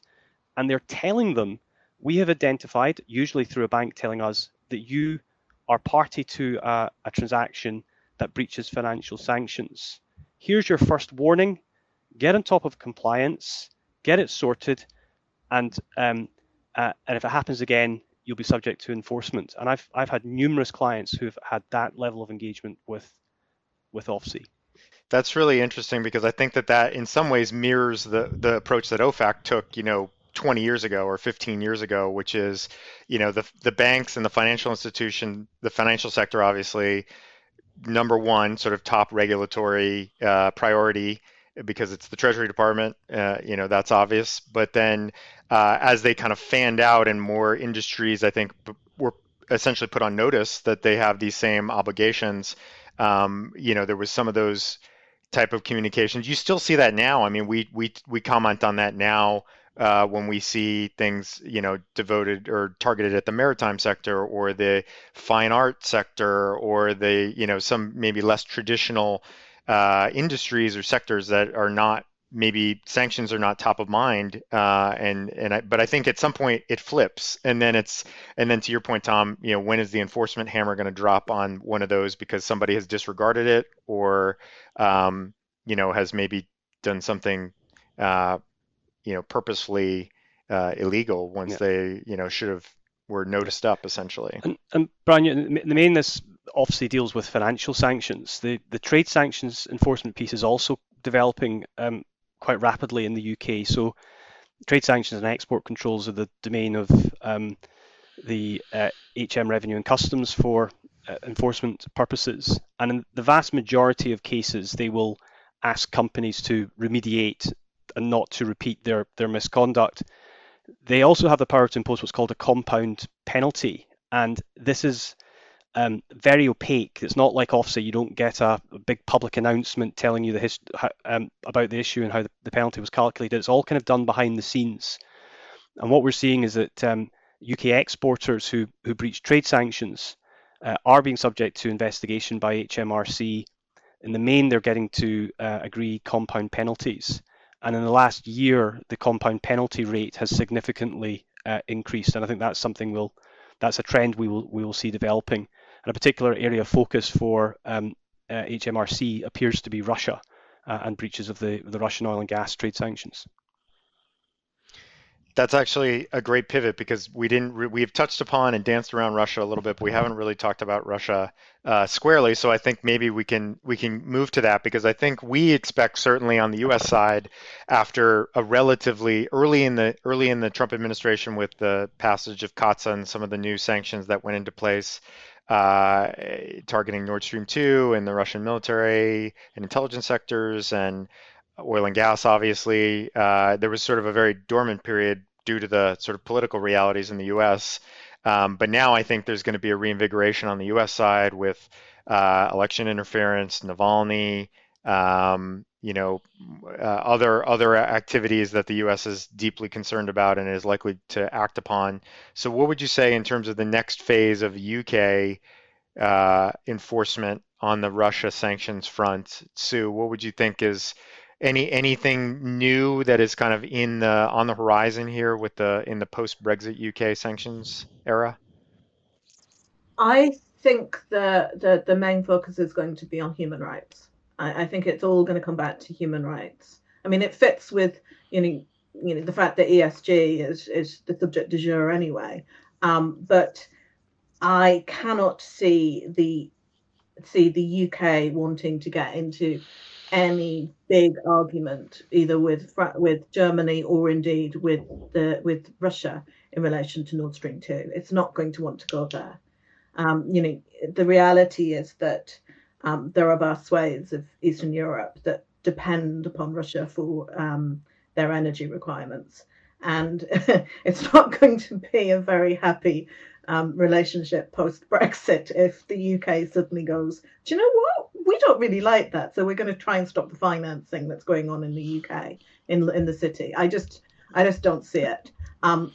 and they're telling them we have identified, usually through a bank telling us that you are party to a, a transaction that breaches financial sanctions. Here's your first warning. Get on top of compliance, get it sorted, and um, uh, and if it happens again, you'll be subject to enforcement. And I've I've had numerous clients who've had that level of engagement with with OFSI. That's really interesting because I think that that in some ways mirrors the the approach that OFAC took, you know, 20 years ago or 15 years ago, which is, you know, the the banks and the financial institution, the financial sector, obviously, number one sort of top regulatory uh, priority because it's the Treasury Department. Uh, you know, that's obvious. But then uh, as they kind of fanned out and more industries, I think, were essentially put on notice that they have these same obligations. Um, you know, there was some of those type of communications. You still see that now. I mean, we we we comment on that now uh, when we see things, you know, devoted or targeted at the maritime sector or the fine art sector or the, you know, some maybe less traditional uh, industries or sectors that are not maybe sanctions are not top of mind uh, and and I, but I think at some point it flips and then it's and then to your point Tom you know when is the enforcement hammer going to drop on one of those because somebody has disregarded it or um, you know has maybe done something uh, you know purposefully uh, illegal once yeah. they you know should have were noticed up essentially and, and Brian the main this obviously deals with financial sanctions the the trade sanctions enforcement piece is also developing um, quite rapidly in the UK. So trade sanctions and export controls are the domain of um, the uh, HM Revenue and Customs for uh, enforcement purposes. And in the vast majority of cases, they will ask companies to remediate and not to repeat their, their misconduct. They also have the power to impose what's called a compound penalty. And this is um, very opaque. It's not like OFSI. You don't get a, a big public announcement telling you the hist- um, about the issue and how the, the, penalty was calculated. It's all kind of done behind the scenes. And what we're seeing is that um, UK exporters who who breach trade sanctions uh, are being subject to investigation by HMRC. In the main, they're getting to uh, agree compound penalties. And in the last year, the compound penalty rate has significantly uh, increased. And I think that's something we'll that's a trend we will we will see developing. And a particular area of focus for um, uh, HMRC appears to be Russia uh, and breaches of the, the Russian oil and gas trade sanctions. That's actually a great pivot because we didn't we've touched upon and danced around Russia a little bit, but we haven't really talked about Russia uh, squarely. So I think maybe we can we can move to that because I think we expect certainly on the U.S. side after a relatively early in the early in the Trump administration with the passage of CAATSA and some of the new sanctions that went into place uh, targeting Nord Stream 2 and the Russian military and intelligence sectors and oil and gas, obviously. Uh, there was sort of a very dormant period due to the sort of political realities in the U.S. Um, but now I think there's going to be a reinvigoration on the U.S. side with uh, election interference, Navalny, um, you know, uh, other other activities that the U.S. is deeply concerned about and is likely to act upon. So, what would you say in terms of the next phase of UK uh, enforcement on the Russia sanctions front? Sue, what would you think is any anything new that is kind of in the on the horizon here with the in the post Brexit UK sanctions era? I think the, the the main focus is going to be on human rights. I, I think it's all going to come back to human rights. I mean, it fits with you know you know the fact that ESG is is the subject du jour anyway. Um, but I cannot see the see the UK wanting to get into any big argument either with with Germany or indeed with the with Russia in relation to Nord Stream 2. It's not going to want to go there. Um, you know, the reality is that um, there are vast swathes of Eastern Europe that depend upon Russia for um, their energy requirements. And it's not going to be a very happy um, relationship post Brexit if the UK suddenly goes, do you know what? We don't really like that, so we're going to try and stop the financing that's going on in the UK in in the city. I just I just don't see it. Um,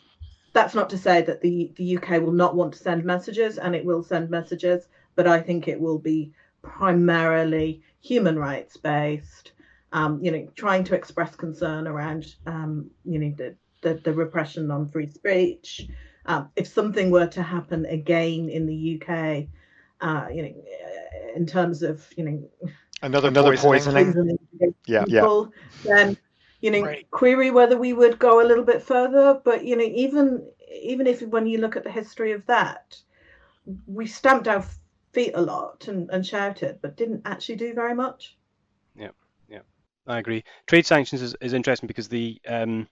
that's not to say that the the UK will not want to send messages, and it will send messages, but I think it will be primarily human rights based. Um, you know, trying to express concern around um, you know the, the, the repression on free speech. Um, if something were to happen again in the UK, uh, you know, in terms of you know another another poisoning, poisoning yeah, people, yeah. then you know right. query whether we would go a little bit further. But you know, even even if when you look at the history of that, we stamped our feet a lot and, and shouted, but didn't actually do very much. Yeah, yeah, I agree. Trade sanctions is, is interesting because the um,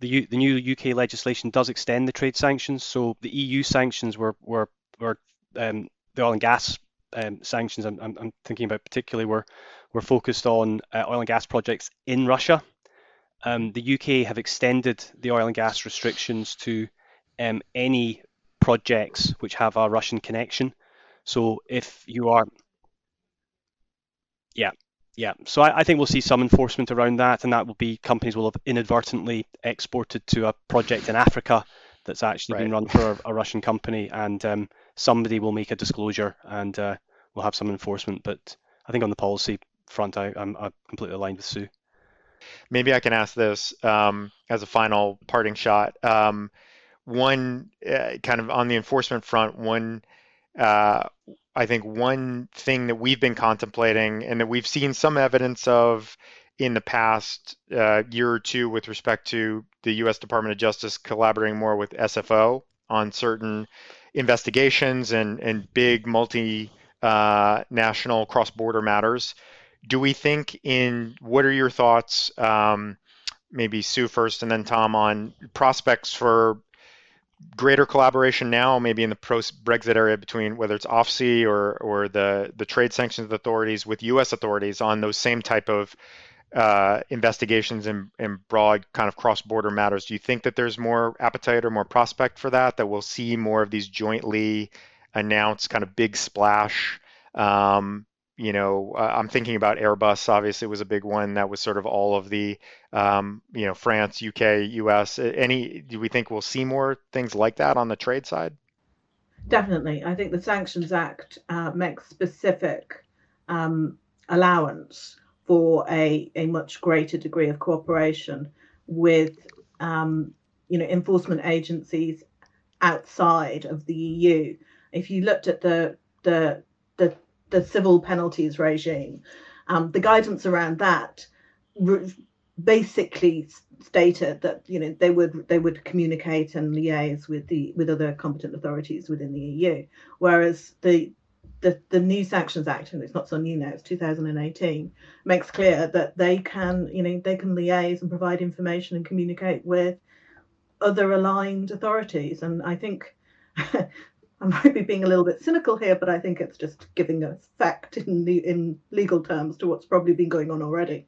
the, U, the new UK legislation does extend the trade sanctions. So the EU sanctions were were were um, the oil and gas um, sanctions. I'm, I'm, thinking about particularly were were focused on uh, oil and gas projects in Russia. Um, the UK have extended the oil and gas restrictions to um, any projects which have a Russian connection. So if you are, yeah, yeah. So I, I, think we'll see some enforcement around that, and that will be companies will have inadvertently exported to a project in Africa that's actually right. been run for a, a Russian company, and um, somebody will make a disclosure, and uh, we'll have some enforcement. But I think on the policy front, I, I'm, I'm completely aligned with Sue. Maybe I can ask this um, as a final parting shot. Um, one uh, kind of on the enforcement front, one uh, I think one thing that we've been contemplating and that we've seen some evidence of in the past uh, year or two with respect to the U.S. Department of Justice collaborating more with SFO on certain investigations and and big multi uh, national cross-border matters. Do we think in what are your thoughts? Um, maybe Sue first, and then Tom on prospects for greater collaboration now, maybe in the post-Brexit area between whether it's OFSI or or the the trade sanctions authorities with U.S. authorities on those same type of uh, investigations and, and broad kind of cross-border matters. Do you think that there's more appetite or more prospect for that? That we'll see more of these jointly announced kind of big splash um, you know, uh, I'm thinking about Airbus. Obviously, was a big one. That was sort of all of the, um, you know, France, UK, US. Any? Do we think we'll see more things like that on the trade side? Definitely. I think the Sanctions Act uh, makes specific um, allowance for a, a much greater degree of cooperation with, um, you know, enforcement agencies outside of the EU. If you looked at the the the civil penalties regime. Um, the guidance around that re- basically stated that you know they would they would communicate and liaise with the with other competent authorities within the EU, whereas the the, the new sanctions act and it's not so new now it's 2018 makes clear that they can you know they can liaise and provide information and communicate with other aligned authorities and i think I might be being a little bit cynical here, but I think it's just giving a fact in the, in legal terms to what's probably been going on already.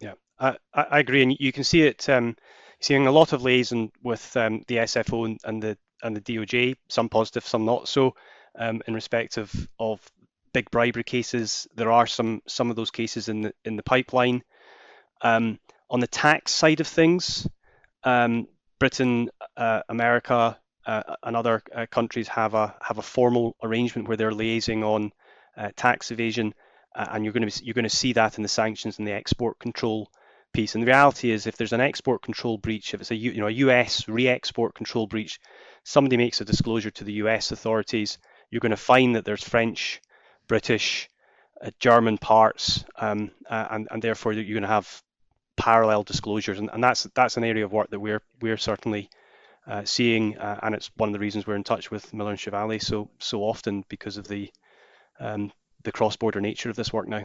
Yeah, I, I agree, and you can see it um, seeing a lot of liaison with um, the SFO and, and, the and the DOJ, some positive, some not so, um, in respect of of big bribery cases. There are some some of those cases in the in the pipeline. Um, on the tax side of things, um, Britain, uh, America, and other uh, countries have a have a formal arrangement where they're liaising on uh, tax evasion. and you're going to you're going to see that in the sanctions and the export control piece. And the reality is, if there's an export control breach, if it's a you know a US re-export control breach, somebody makes a disclosure to the US authorities, you're going to find that there's French, British, uh, German parts, um, uh, and and therefore you're going to have parallel disclosures, and, and that's that's an area of work that we're we're certainly uh, seeing, uh, and it's one of the reasons we're in touch with Miller and Chevalier so so often because of the um, the cross-border nature of this work now.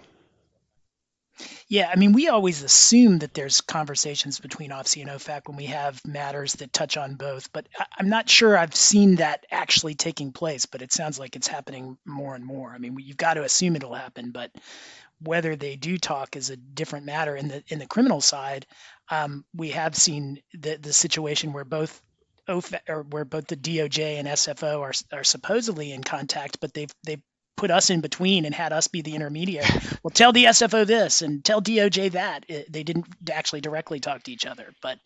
Yeah, I mean, we always assume that there's conversations between OFSI and OFAC when we have matters that touch on both, but I- am not sure I've seen that actually taking place. But it sounds like it's happening more and more. I mean, you've got to assume it'll happen, but whether they do talk is a different matter. In the in the criminal side, um, we have seen the the situation where both OFAC, or where both the DOJ and SFO are are supposedly in contact, but they've they've put us in between and had us be the intermediary. well, tell the SFO this and tell DOJ that. It, they didn't actually directly talk to each other, but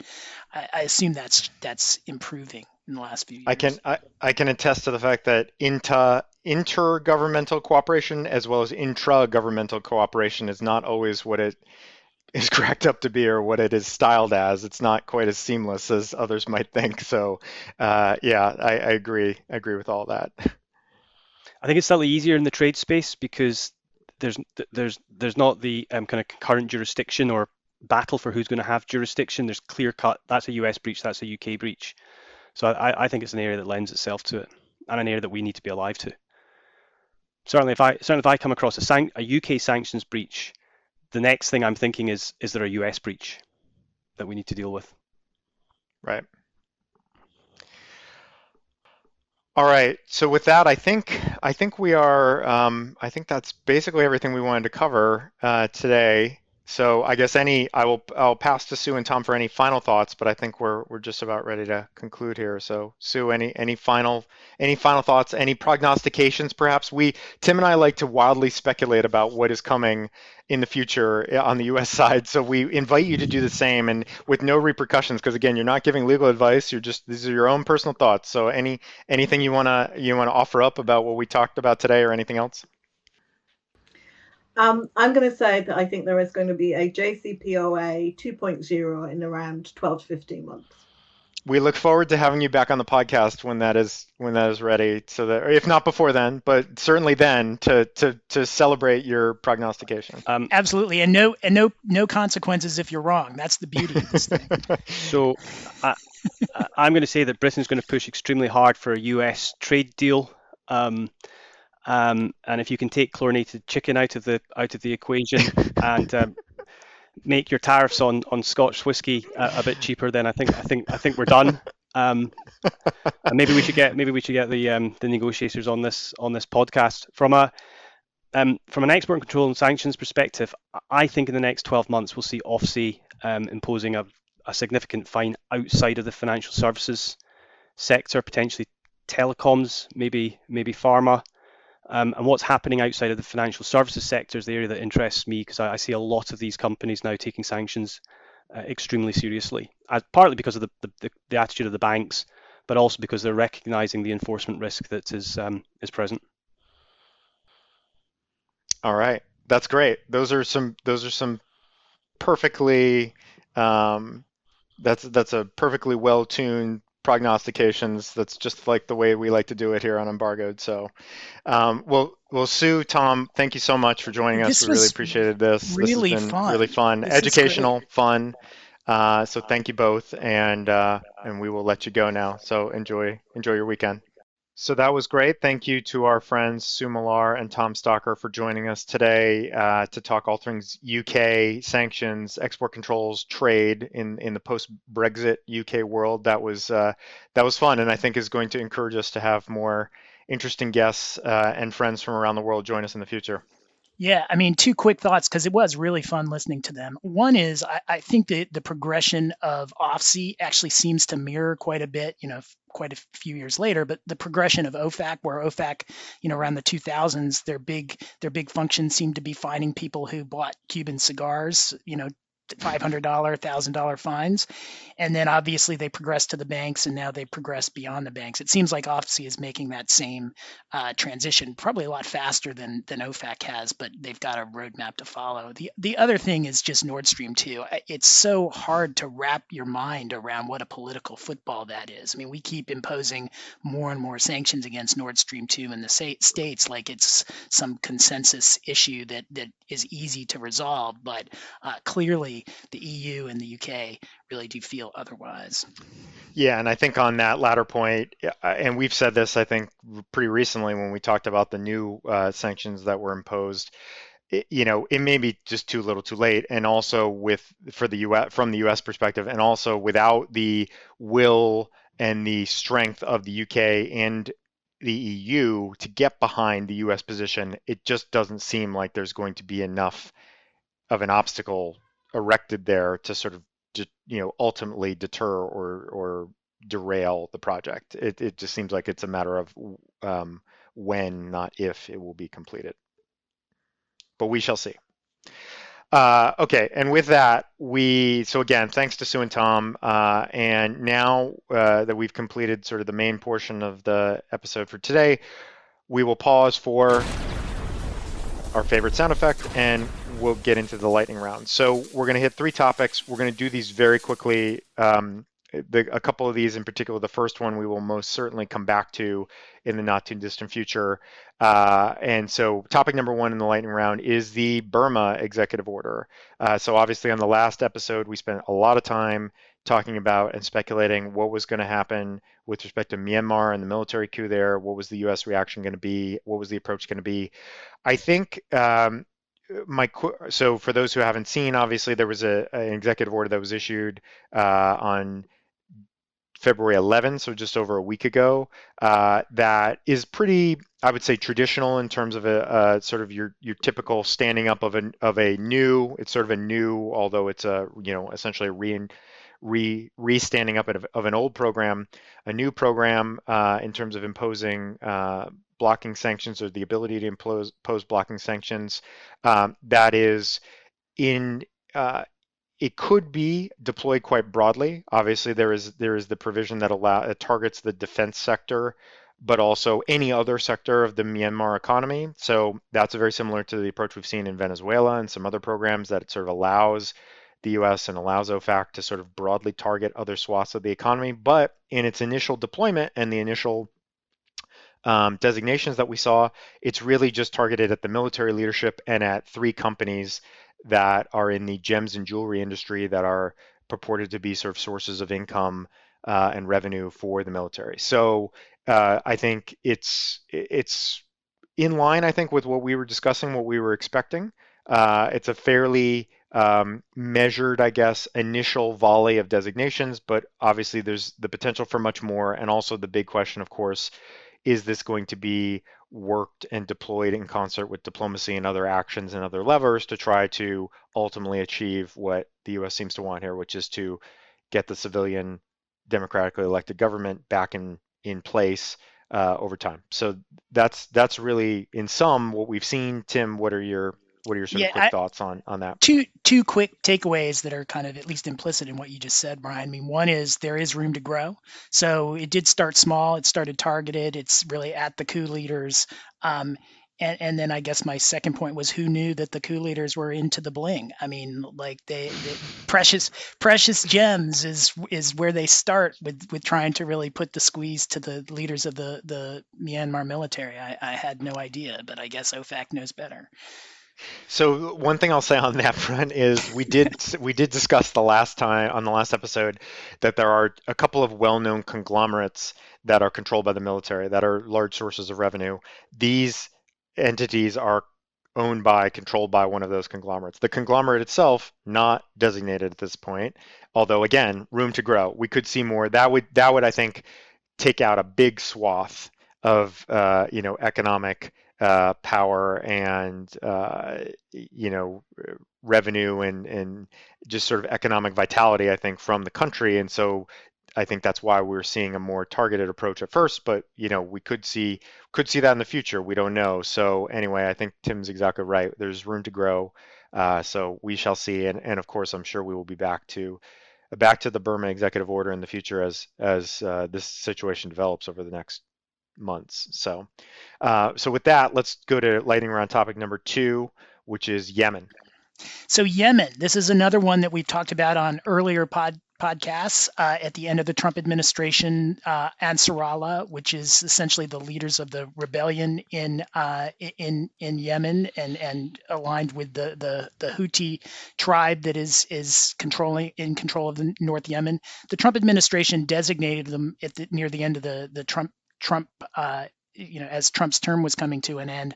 I, I, assume that's that's improving in the last few years. I can I, I can attest to the fact that inter intergovernmental cooperation as well as intra-governmental cooperation is not always what it is cracked up to be or what it is styled as. It's not quite as seamless as others might think. So, uh, yeah, I, I agree. I agree with all that. I think it's slightly easier in the trade space because there's there's there's not the um, kind of concurrent jurisdiction or battle for who's going to have jurisdiction. There's clear cut. That's a US breach. That's a UK breach. So I, I think it's an area that lends itself to it, and an area that we need to be alive to. Certainly, if I certainly if I come across a, san- a UK sanctions breach, the next thing I'm thinking is is there a US breach that we need to deal with? Right. All right. So with that, I think I think we are. Um, I think that's basically everything we wanted to cover uh, today. So I guess any I will I'll pass to Sue and Tom for any final thoughts, but I think we're we're just about ready to conclude here. So Sue, any any final any final thoughts? Any prognostications? Perhaps we Tim and I like to wildly speculate about what is coming in the future eh, on the US side. So we invite you to do the same and with no repercussions because again, you're not giving legal advice, you're just these are your own personal thoughts. So any anything you want to you want to offer up about what we talked about today or anything else? Um, I'm going to say that I think there is going to be a JCPOA 2.0 in around 12 to 15 months we look forward to having you back on the podcast when that is when that is ready. So that, if not before then, but certainly then to to to celebrate your prognostication. Um, Absolutely, and no and no no consequences if you're wrong. That's the beauty of this thing. so, I, I'm going to say that Britain's going to push extremely hard for a U.S. trade deal. Um, um, and if you can take chlorinated chicken out of the out of the equation and um, make your tariffs on on Scotch whiskey a, a bit cheaper, then I think I think I think we're done. Um, and maybe we should get maybe we should get the um, the negotiators on this on this podcast from a um, from an export control and sanctions perspective. I think in the next 12 months we'll see OFSI um, imposing a, a significant fine outside of the financial services sector, potentially telecoms, maybe maybe pharma. Um, and what's happening outside of the financial services sector is the area that interests me because I, I, see a lot of these companies now taking sanctions uh, extremely seriously, uh, partly because of the, the, the, attitude of the banks, but also because they're recognizing the enforcement risk that is um, is present. All right, that's great. Those are some those are some perfectly um, that's that's a perfectly well tuned prognostications. That's just like the way we like to do it here on Embargoed. So, um, well, well, Sue, Tom, thank you so much for joining us. This we really appreciated this. Really this has been fun. Really fun, this educational, fun. Uh, so thank you both, and uh, and we will let you go now. So enjoy enjoy your weekend. So that was great. Thank you to our friends Sue Millar and Tom Stocker for joining us today uh, to talk all things UK sanctions, export controls, trade in in the post-Brexit UK world. That was uh, that was fun, and I think is going to encourage us to have more interesting guests uh, and friends from around the world join us in the future. Yeah, I mean, two quick thoughts because it was really fun listening to them. One is I, I think that the progression of OFSI actually seems to mirror quite a bit, you know, quite a few years later, but the progression of OFAC, where OFAC, you know, around the 2000s, their big their big function seemed to be finding people who bought Cuban cigars, you know, $500, $1,000 fines. And then obviously they progress to the banks and now they progress beyond the banks. It seems like OFSI is making that same uh, transition, probably a lot faster than, than OFAC has, but they've got a roadmap to follow. The, the other thing is just Nord Stream 2. It's so hard to wrap your mind around what a political football that is. I mean, we keep imposing more and more sanctions against Nord Stream 2 in the states like it's some consensus issue that, that is easy to resolve, but uh, clearly the EU and the UK really do feel otherwise. Yeah, and I think on that latter point, and we've said this, I think, pretty recently when we talked about the new uh, sanctions that were imposed. It, you know, it may be just too little, too late, and also with for the U.S. from the U.S. perspective, and also without the will and the strength of the UK and the EU to get behind the US position, it just doesn't seem like there's going to be enough of an obstacle erected there to sort of you know ultimately deter or or derail the project. It it just seems like it's a matter of um, when, not if, it will be completed. But we shall see. Uh, okay, and with that, we so again, thanks to Sue and Tom, uh, and now uh, that we've completed sort of the main portion of the episode for today, we will pause for our favorite sound effect, and we'll get into the lightning round. So we're going to hit three topics. We're going to do these very quickly. Um, the, a couple of these in particular, the first one we will most certainly come back to in the not too distant future. Uh, and so, topic number one in the lightning round is the Burma executive order. Uh, so, obviously, on the last episode, we spent a lot of time talking about and speculating what was going to happen with respect to Myanmar and the military coup there. What was the U.S. reaction going to be? What was the approach going to be? I think um, my so for those who haven't seen, obviously there was a, an executive order that was issued uh, on February 11, so just over a week ago, uh, that is pretty, I would say, traditional in terms of a, a, sort of your your typical standing up of a of a new. It's sort of a new, although it's a you know essentially a re re re-standing up of, of, an old program, a new program uh, in terms of imposing uh, blocking sanctions or the ability to impose, impose blocking sanctions. Um, that is in uh, it could be deployed quite broadly. Obviously, there is there is the provision that allow it targets the defense sector, but also any other sector of the Myanmar economy. So that's very similar to the approach we've seen in Venezuela and some other programs that sort of allows the US and allows OFAC to sort of broadly target other swaths of the economy. But in its initial deployment and the initial um, designations that we saw, it's really just targeted at the military leadership and at three companies that are in the gems and jewelry industry that are purported to be sort of sources of income uh, and revenue for the military. So uh, I think it's it's in line, I think, with what we were discussing, what we were expecting. Uh, it's a fairly um, measured, I guess, initial volley of designations, but obviously there's the potential for much more. And also the big question, of course, is this going to be worked and deployed in concert with diplomacy and other actions and other levers to try to ultimately achieve what the US seems to want here, which is to get the civilian democratically elected government back in, in place uh, over time. So that's that's really in sum what we've seen. Tim, what are your what are your sort yeah, of quick I, thoughts on on that? Two two quick takeaways that are kind of at least implicit in what you just said, Brian. I mean, one is there is room to grow. So it did start small. It started targeted. It's really at the coup leaders. Um, and, and then I guess my second point was who knew that the coup leaders were into the bling? I mean, like they, they precious precious gems is is where they start with with trying to really put the squeeze to the leaders of the the Myanmar military. I, I had no idea, but I guess OFAC knows better. So one thing I'll say on that front is we did we did discuss the last time on the last episode that there are a couple of well-known conglomerates that are controlled by the military that are large sources of revenue. These entities are owned by controlled by one of those conglomerates. The conglomerate itself not designated at this point, although again, room to grow. We could see more. That would that would I think take out a big swath of uh, you know economic uh, power and uh, you know revenue and and just sort of economic vitality I think from the country. And so I think that's why we're seeing a more targeted approach at first but you know we could see could see that in the future. We don't know. So anyway I think Tim's exactly right. There's room to grow Uh, so we shall see, and, and of course, I'm sure we will be back to back to the Burma executive order in the future as as uh, this situation develops over the next months. So, uh, so with that, let's go to lightning round topic number two, which is Yemen. So Yemen, this is another one that we've talked about on earlier pod podcasts uh, at the end of the Trump administration, uh, Ansarallah, which is essentially the leaders of the rebellion in uh, in in Yemen and and aligned with the, the the Houthi tribe that is is controlling in control of the North Yemen. The Trump administration designated them at the, near the end of the the Trump Trump uh, you know as Trump's term was coming to an end,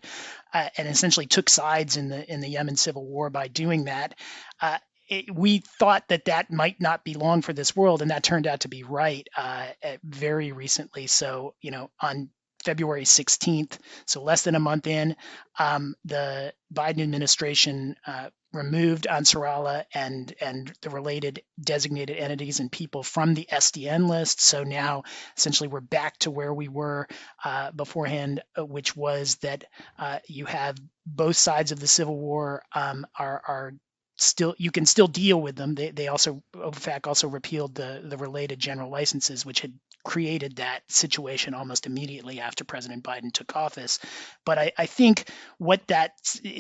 uh, and essentially took sides in the in the Yemen civil war by doing that. Uh, it, we thought that that might not be long for this world, and that turned out to be right uh, very recently. So you know on February 16th, so less than a month in, um, the Biden administration uh, removed Ansarallah and and the related designated entities and people from the SDN list. So now essentially we're back to where we were uh, beforehand, uh, which was that uh, you have both sides of the civil war um, are are still you can still deal with them. They, they also OFAC also repealed the the related general licenses, which had created that situation almost immediately after President Biden took office. But I, I think what that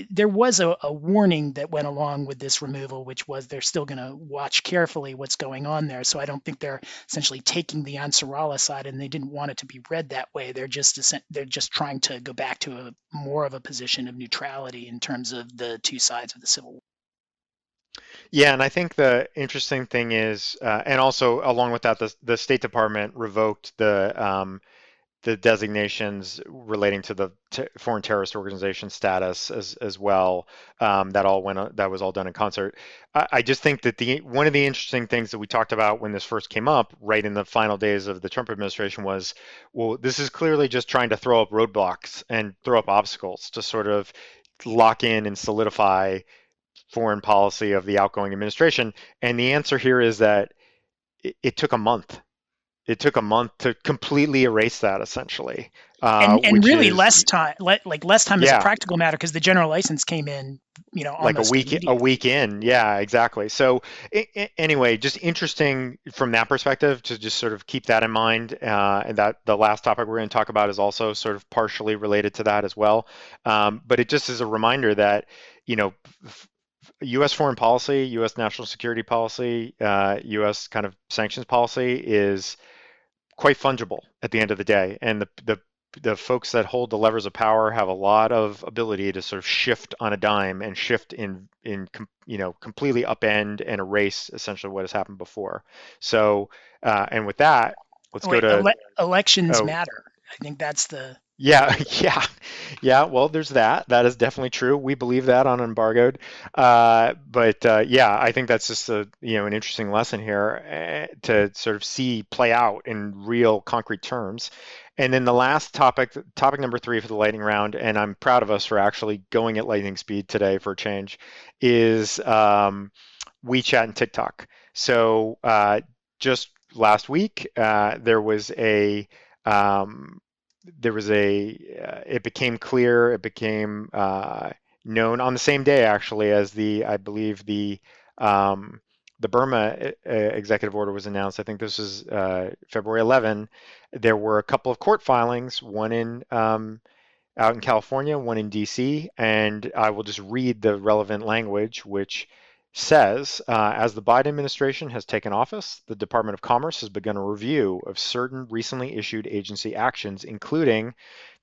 there was a, a, warning that went along with this removal, which was they're still going to watch carefully what's going on there. So I don't think they're essentially taking the Ansarallah side, and they didn't want it to be read that way. They're just they're just trying to go back to a more of a position of neutrality in terms of the two sides of the civil war. Yeah, and I think the interesting thing is, uh, and also along with that, the, the State Department revoked the um, the designations relating to the t- foreign terrorist organization status as as well. Um, that all went that was all done in concert. I, I, just think that the one of the interesting things that we talked about when this first came up, right in the final days of the Trump administration, was well, this is clearly just trying to throw up roadblocks and throw up obstacles to sort of lock in and solidify foreign policy of the outgoing administration? And the answer here is that it, it took a month. It took a month to completely erase that, essentially. Uh, and, and really is, less time, like less time yeah. as a practical matter, because the general license came in, you know, like a week, a week in. Yeah, exactly. So it, anyway, just interesting from that perspective to just sort of keep that in mind. Uh, and that the last topic we're going to talk about is also sort of partially related to that as well. Um, but it just is a reminder that you know U.S. foreign policy, U.S. national security policy, uh, U.S. kind of sanctions policy is quite fungible at the end of the day, and the, the the folks that hold the levers of power have a lot of ability to sort of shift on a dime and shift in in you know completely upend and erase essentially what has happened before. So and uh, with that, let's Wait, go to ele- elections oh, matter. I think that's the yeah, yeah, yeah. Well, there's that. That is definitely true. We believe that on embargoed. Uh, but uh, yeah, I think that's just a you know an interesting lesson here uh, to sort of see play out in real concrete terms. And then the last topic, topic number three for the lightning round, and I'm proud of us for actually going at lightning speed today for a change, is um, WeChat and TikTok. So uh, just last week, uh, there was a um, there was a uh, it became clear it became uh, known on the same day actually as the I believe the um, the Burma uh, executive order was announced. I think this was uh, February 11. There were a couple of court filings, one in um, out in California, one in D.C., and I will just read the relevant language, which says, uh, as the Biden administration has taken office, the Department of Commerce has begun a review of certain recently issued agency actions, including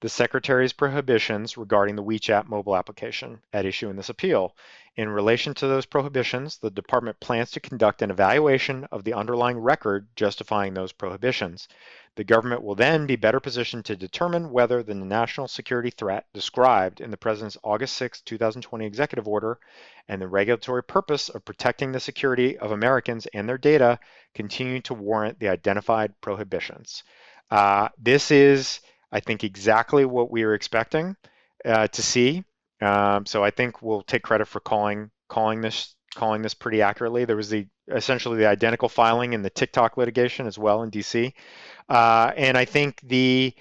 the Secretary's prohibitions regarding the WeChat mobile application at issue in this appeal. In relation to those prohibitions, the department plans to conduct an evaluation of the underlying record justifying those prohibitions. The government will then be better positioned to determine whether the national security threat described in the President's August 6, 2020 executive order and the regulatory purpose of protecting the security of Americans and their data continue to warrant the identified prohibitions. Uh, this is, I think, exactly what we are expecting uh, to see. Um, so I think we'll take credit for calling calling this calling this pretty accurately. There was the essentially the identical filing in the TikTok litigation as well in DC. Uh, and I think the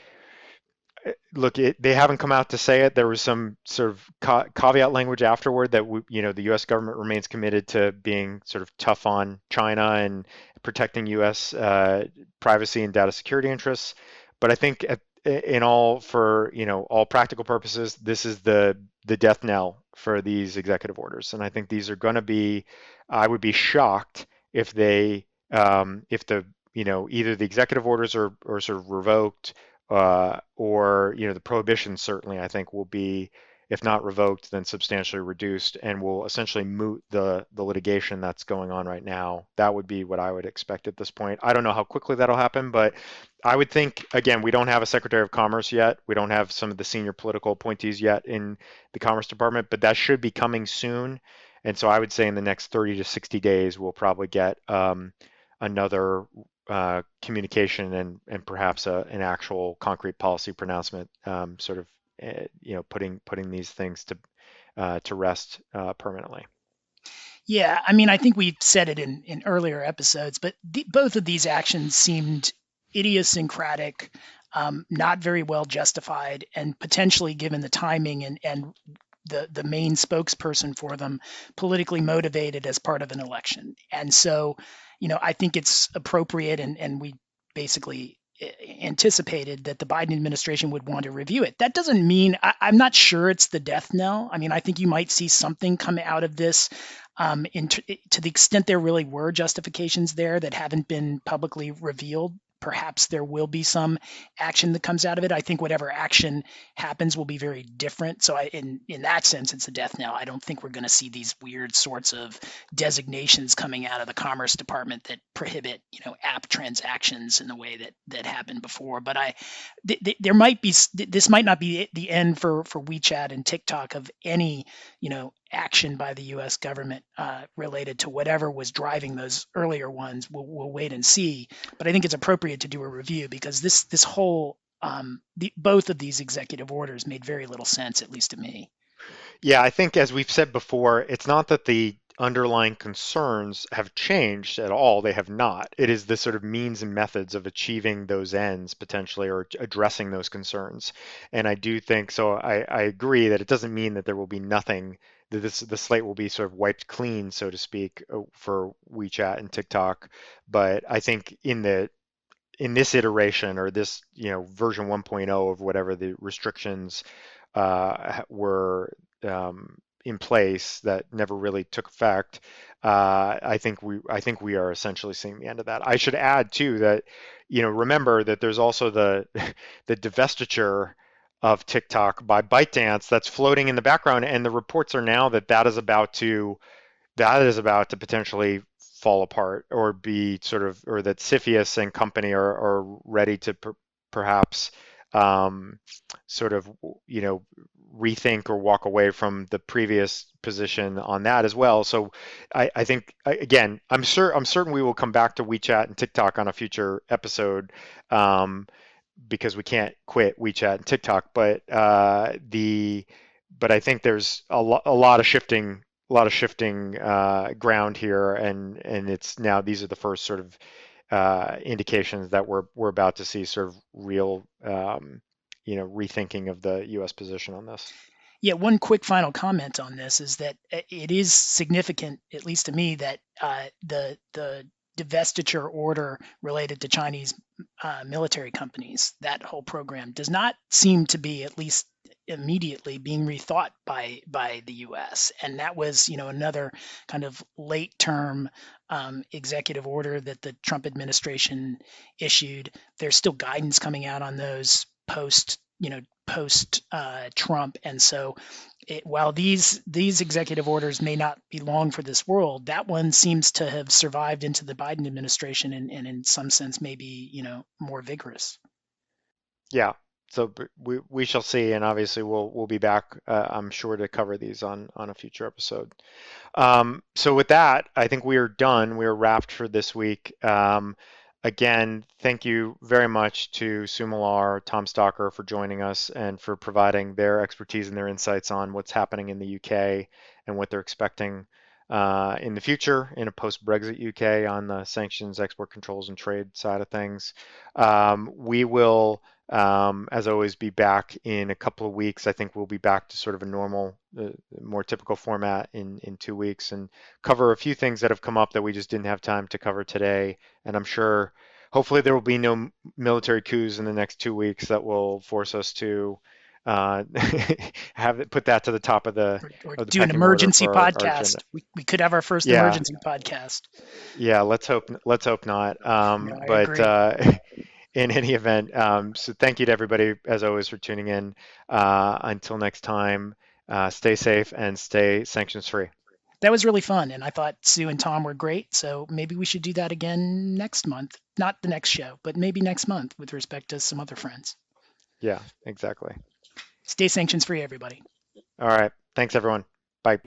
look, it, they haven't come out to say it. There was some sort of ca- caveat language afterward that we, you know the U.S. government remains committed to being sort of tough on China and protecting U.S. Uh, privacy and data security interests. But I think at, in all for you know all practical purposes, this is the the death knell for these executive orders, and I think these are going to be. I would be shocked if they um, if the you know either the executive orders are, are sort of revoked uh, or you know the prohibition certainly I think will be if not revoked then substantially reduced and will essentially moot the the litigation that's going on right now. That would be what I would expect at this point. I don't know how quickly that'll happen but I would think again we don't have a secretary of commerce yet. We don't have some of the senior political appointees yet in the commerce department but that should be coming soon. And so I would say in the next 30 to 60 days we'll probably get um, another uh, communication and and perhaps a, an actual concrete policy pronouncement, um, sort of you know putting putting these things to uh, to rest uh, permanently. Yeah, I mean, I think we've said it in in earlier episodes, but both of these actions seemed idiosyncratic, um, not very well justified, and potentially, given the timing and and the the main spokesperson for them, politically motivated as part of an election. And so, you know, I think it's appropriate, and and we basically eh, anticipated that the Biden administration would want to review it. That doesn't mean I, am not sure it's the death knell. I mean, I think you might see something come out of this. Um, in, to the extent there really were justifications there that haven't been publicly revealed perhaps there will be some action that comes out of it. I think whatever action happens will be very different. So I, in in that sense, it's a death knell. I don't think we're going to see these weird sorts of designations coming out of the Commerce Department that prohibit you know app transactions in the way that that happened before. But I th- th- there might be this might not be the end for for WeChat and TikTok of any you know action by the U.S. government uh, related to whatever was driving those earlier ones. We'll, we'll, wait and see. But I think it's appropriate to do a review because this this whole um, the, both of these executive orders made very little sense, at least to me. Yeah, I think as we've said before, it's not that the underlying concerns have changed at all. They have not. It is the sort of means and methods of achieving those ends potentially or addressing those concerns. And I do think so. I, I agree that it doesn't mean that there will be nothing this the slate will be sort of wiped clean, so to speak, uh, for WeChat and TikTok. But I think in the in this iteration or this you know version 1.0 of whatever the restrictions uh, were um, in place that never really took effect, uh, I think we I think we are essentially seeing the end of that. I should add too that you know remember that there's also the the divestiture of TikTok by ByteDance that's floating in the background, and the reports are now that that is about to that is about to potentially fall apart or be sort of or that CFIUS and company are, are ready to per, perhaps um, sort of you know rethink or walk away from the previous position on that as well. So I, I think again I'm sure I'm certain we will come back to WeChat and TikTok on a future episode. Um, because we can't quit WeChat and TikTok. But uh, the but I think there's a, lo- a lot of shifting a lot of shifting uh, ground here, and and it's now these are the first sort of uh, indications that we're we're about to see sort of real um, you know rethinking of the U.S. position on this. Yeah, one quick final comment on this is that uh, it is significant, at least to me, that uh, the the divestiture order related to Chinese uh, military companies, that whole program does not seem to be at least immediately being rethought by by the U.S. And that was, you know, another kind of late term um, executive order that the Trump administration issued. There's still guidance coming out on those post, you know, post uh, Trump, and so it, while these these executive orders may not be long for this world, that one seems to have survived into the Biden administration and, and in some sense maybe you know more vigorous. Yeah, so we we shall see, and obviously we'll we'll be back. Uh, I'm sure to cover these on on a future episode. Um, so with that, I think we are done. We are wrapped for this week. Um, again, thank you very much to Sue Millar, Tom Stocker for joining us and for providing their expertise and their insights on what's happening in the UK and what they're expecting uh, in the future in a post-Brexit UK on the sanctions, export controls, and trade side of things. Um, we will, um, as always, be back in a couple of weeks. I think we'll be back to sort of a normal, uh, more typical format in in two weeks and cover a few things that have come up that we just didn't have time to cover today. And I'm sure, hopefully, there will be no military coups in the next two weeks that will force us to uh, have it put that to the top of the or, or of the do an emergency for our- our podcast. we, we could have our first Yeah. emergency podcast. Yeah, let's hope let's hope not. Um, No, but uh, in any event, um, so thank you to everybody as always for tuning in. Uh, until next time, uh, stay safe and stay sanctions free. That was really fun, and I thought Sue and Tom were great. So maybe we should do that again next month. Not the next show, but maybe next month with respect to some other friends. Yeah, exactly. Stay sanctions free, everybody. All right. Thanks everyone. Bye.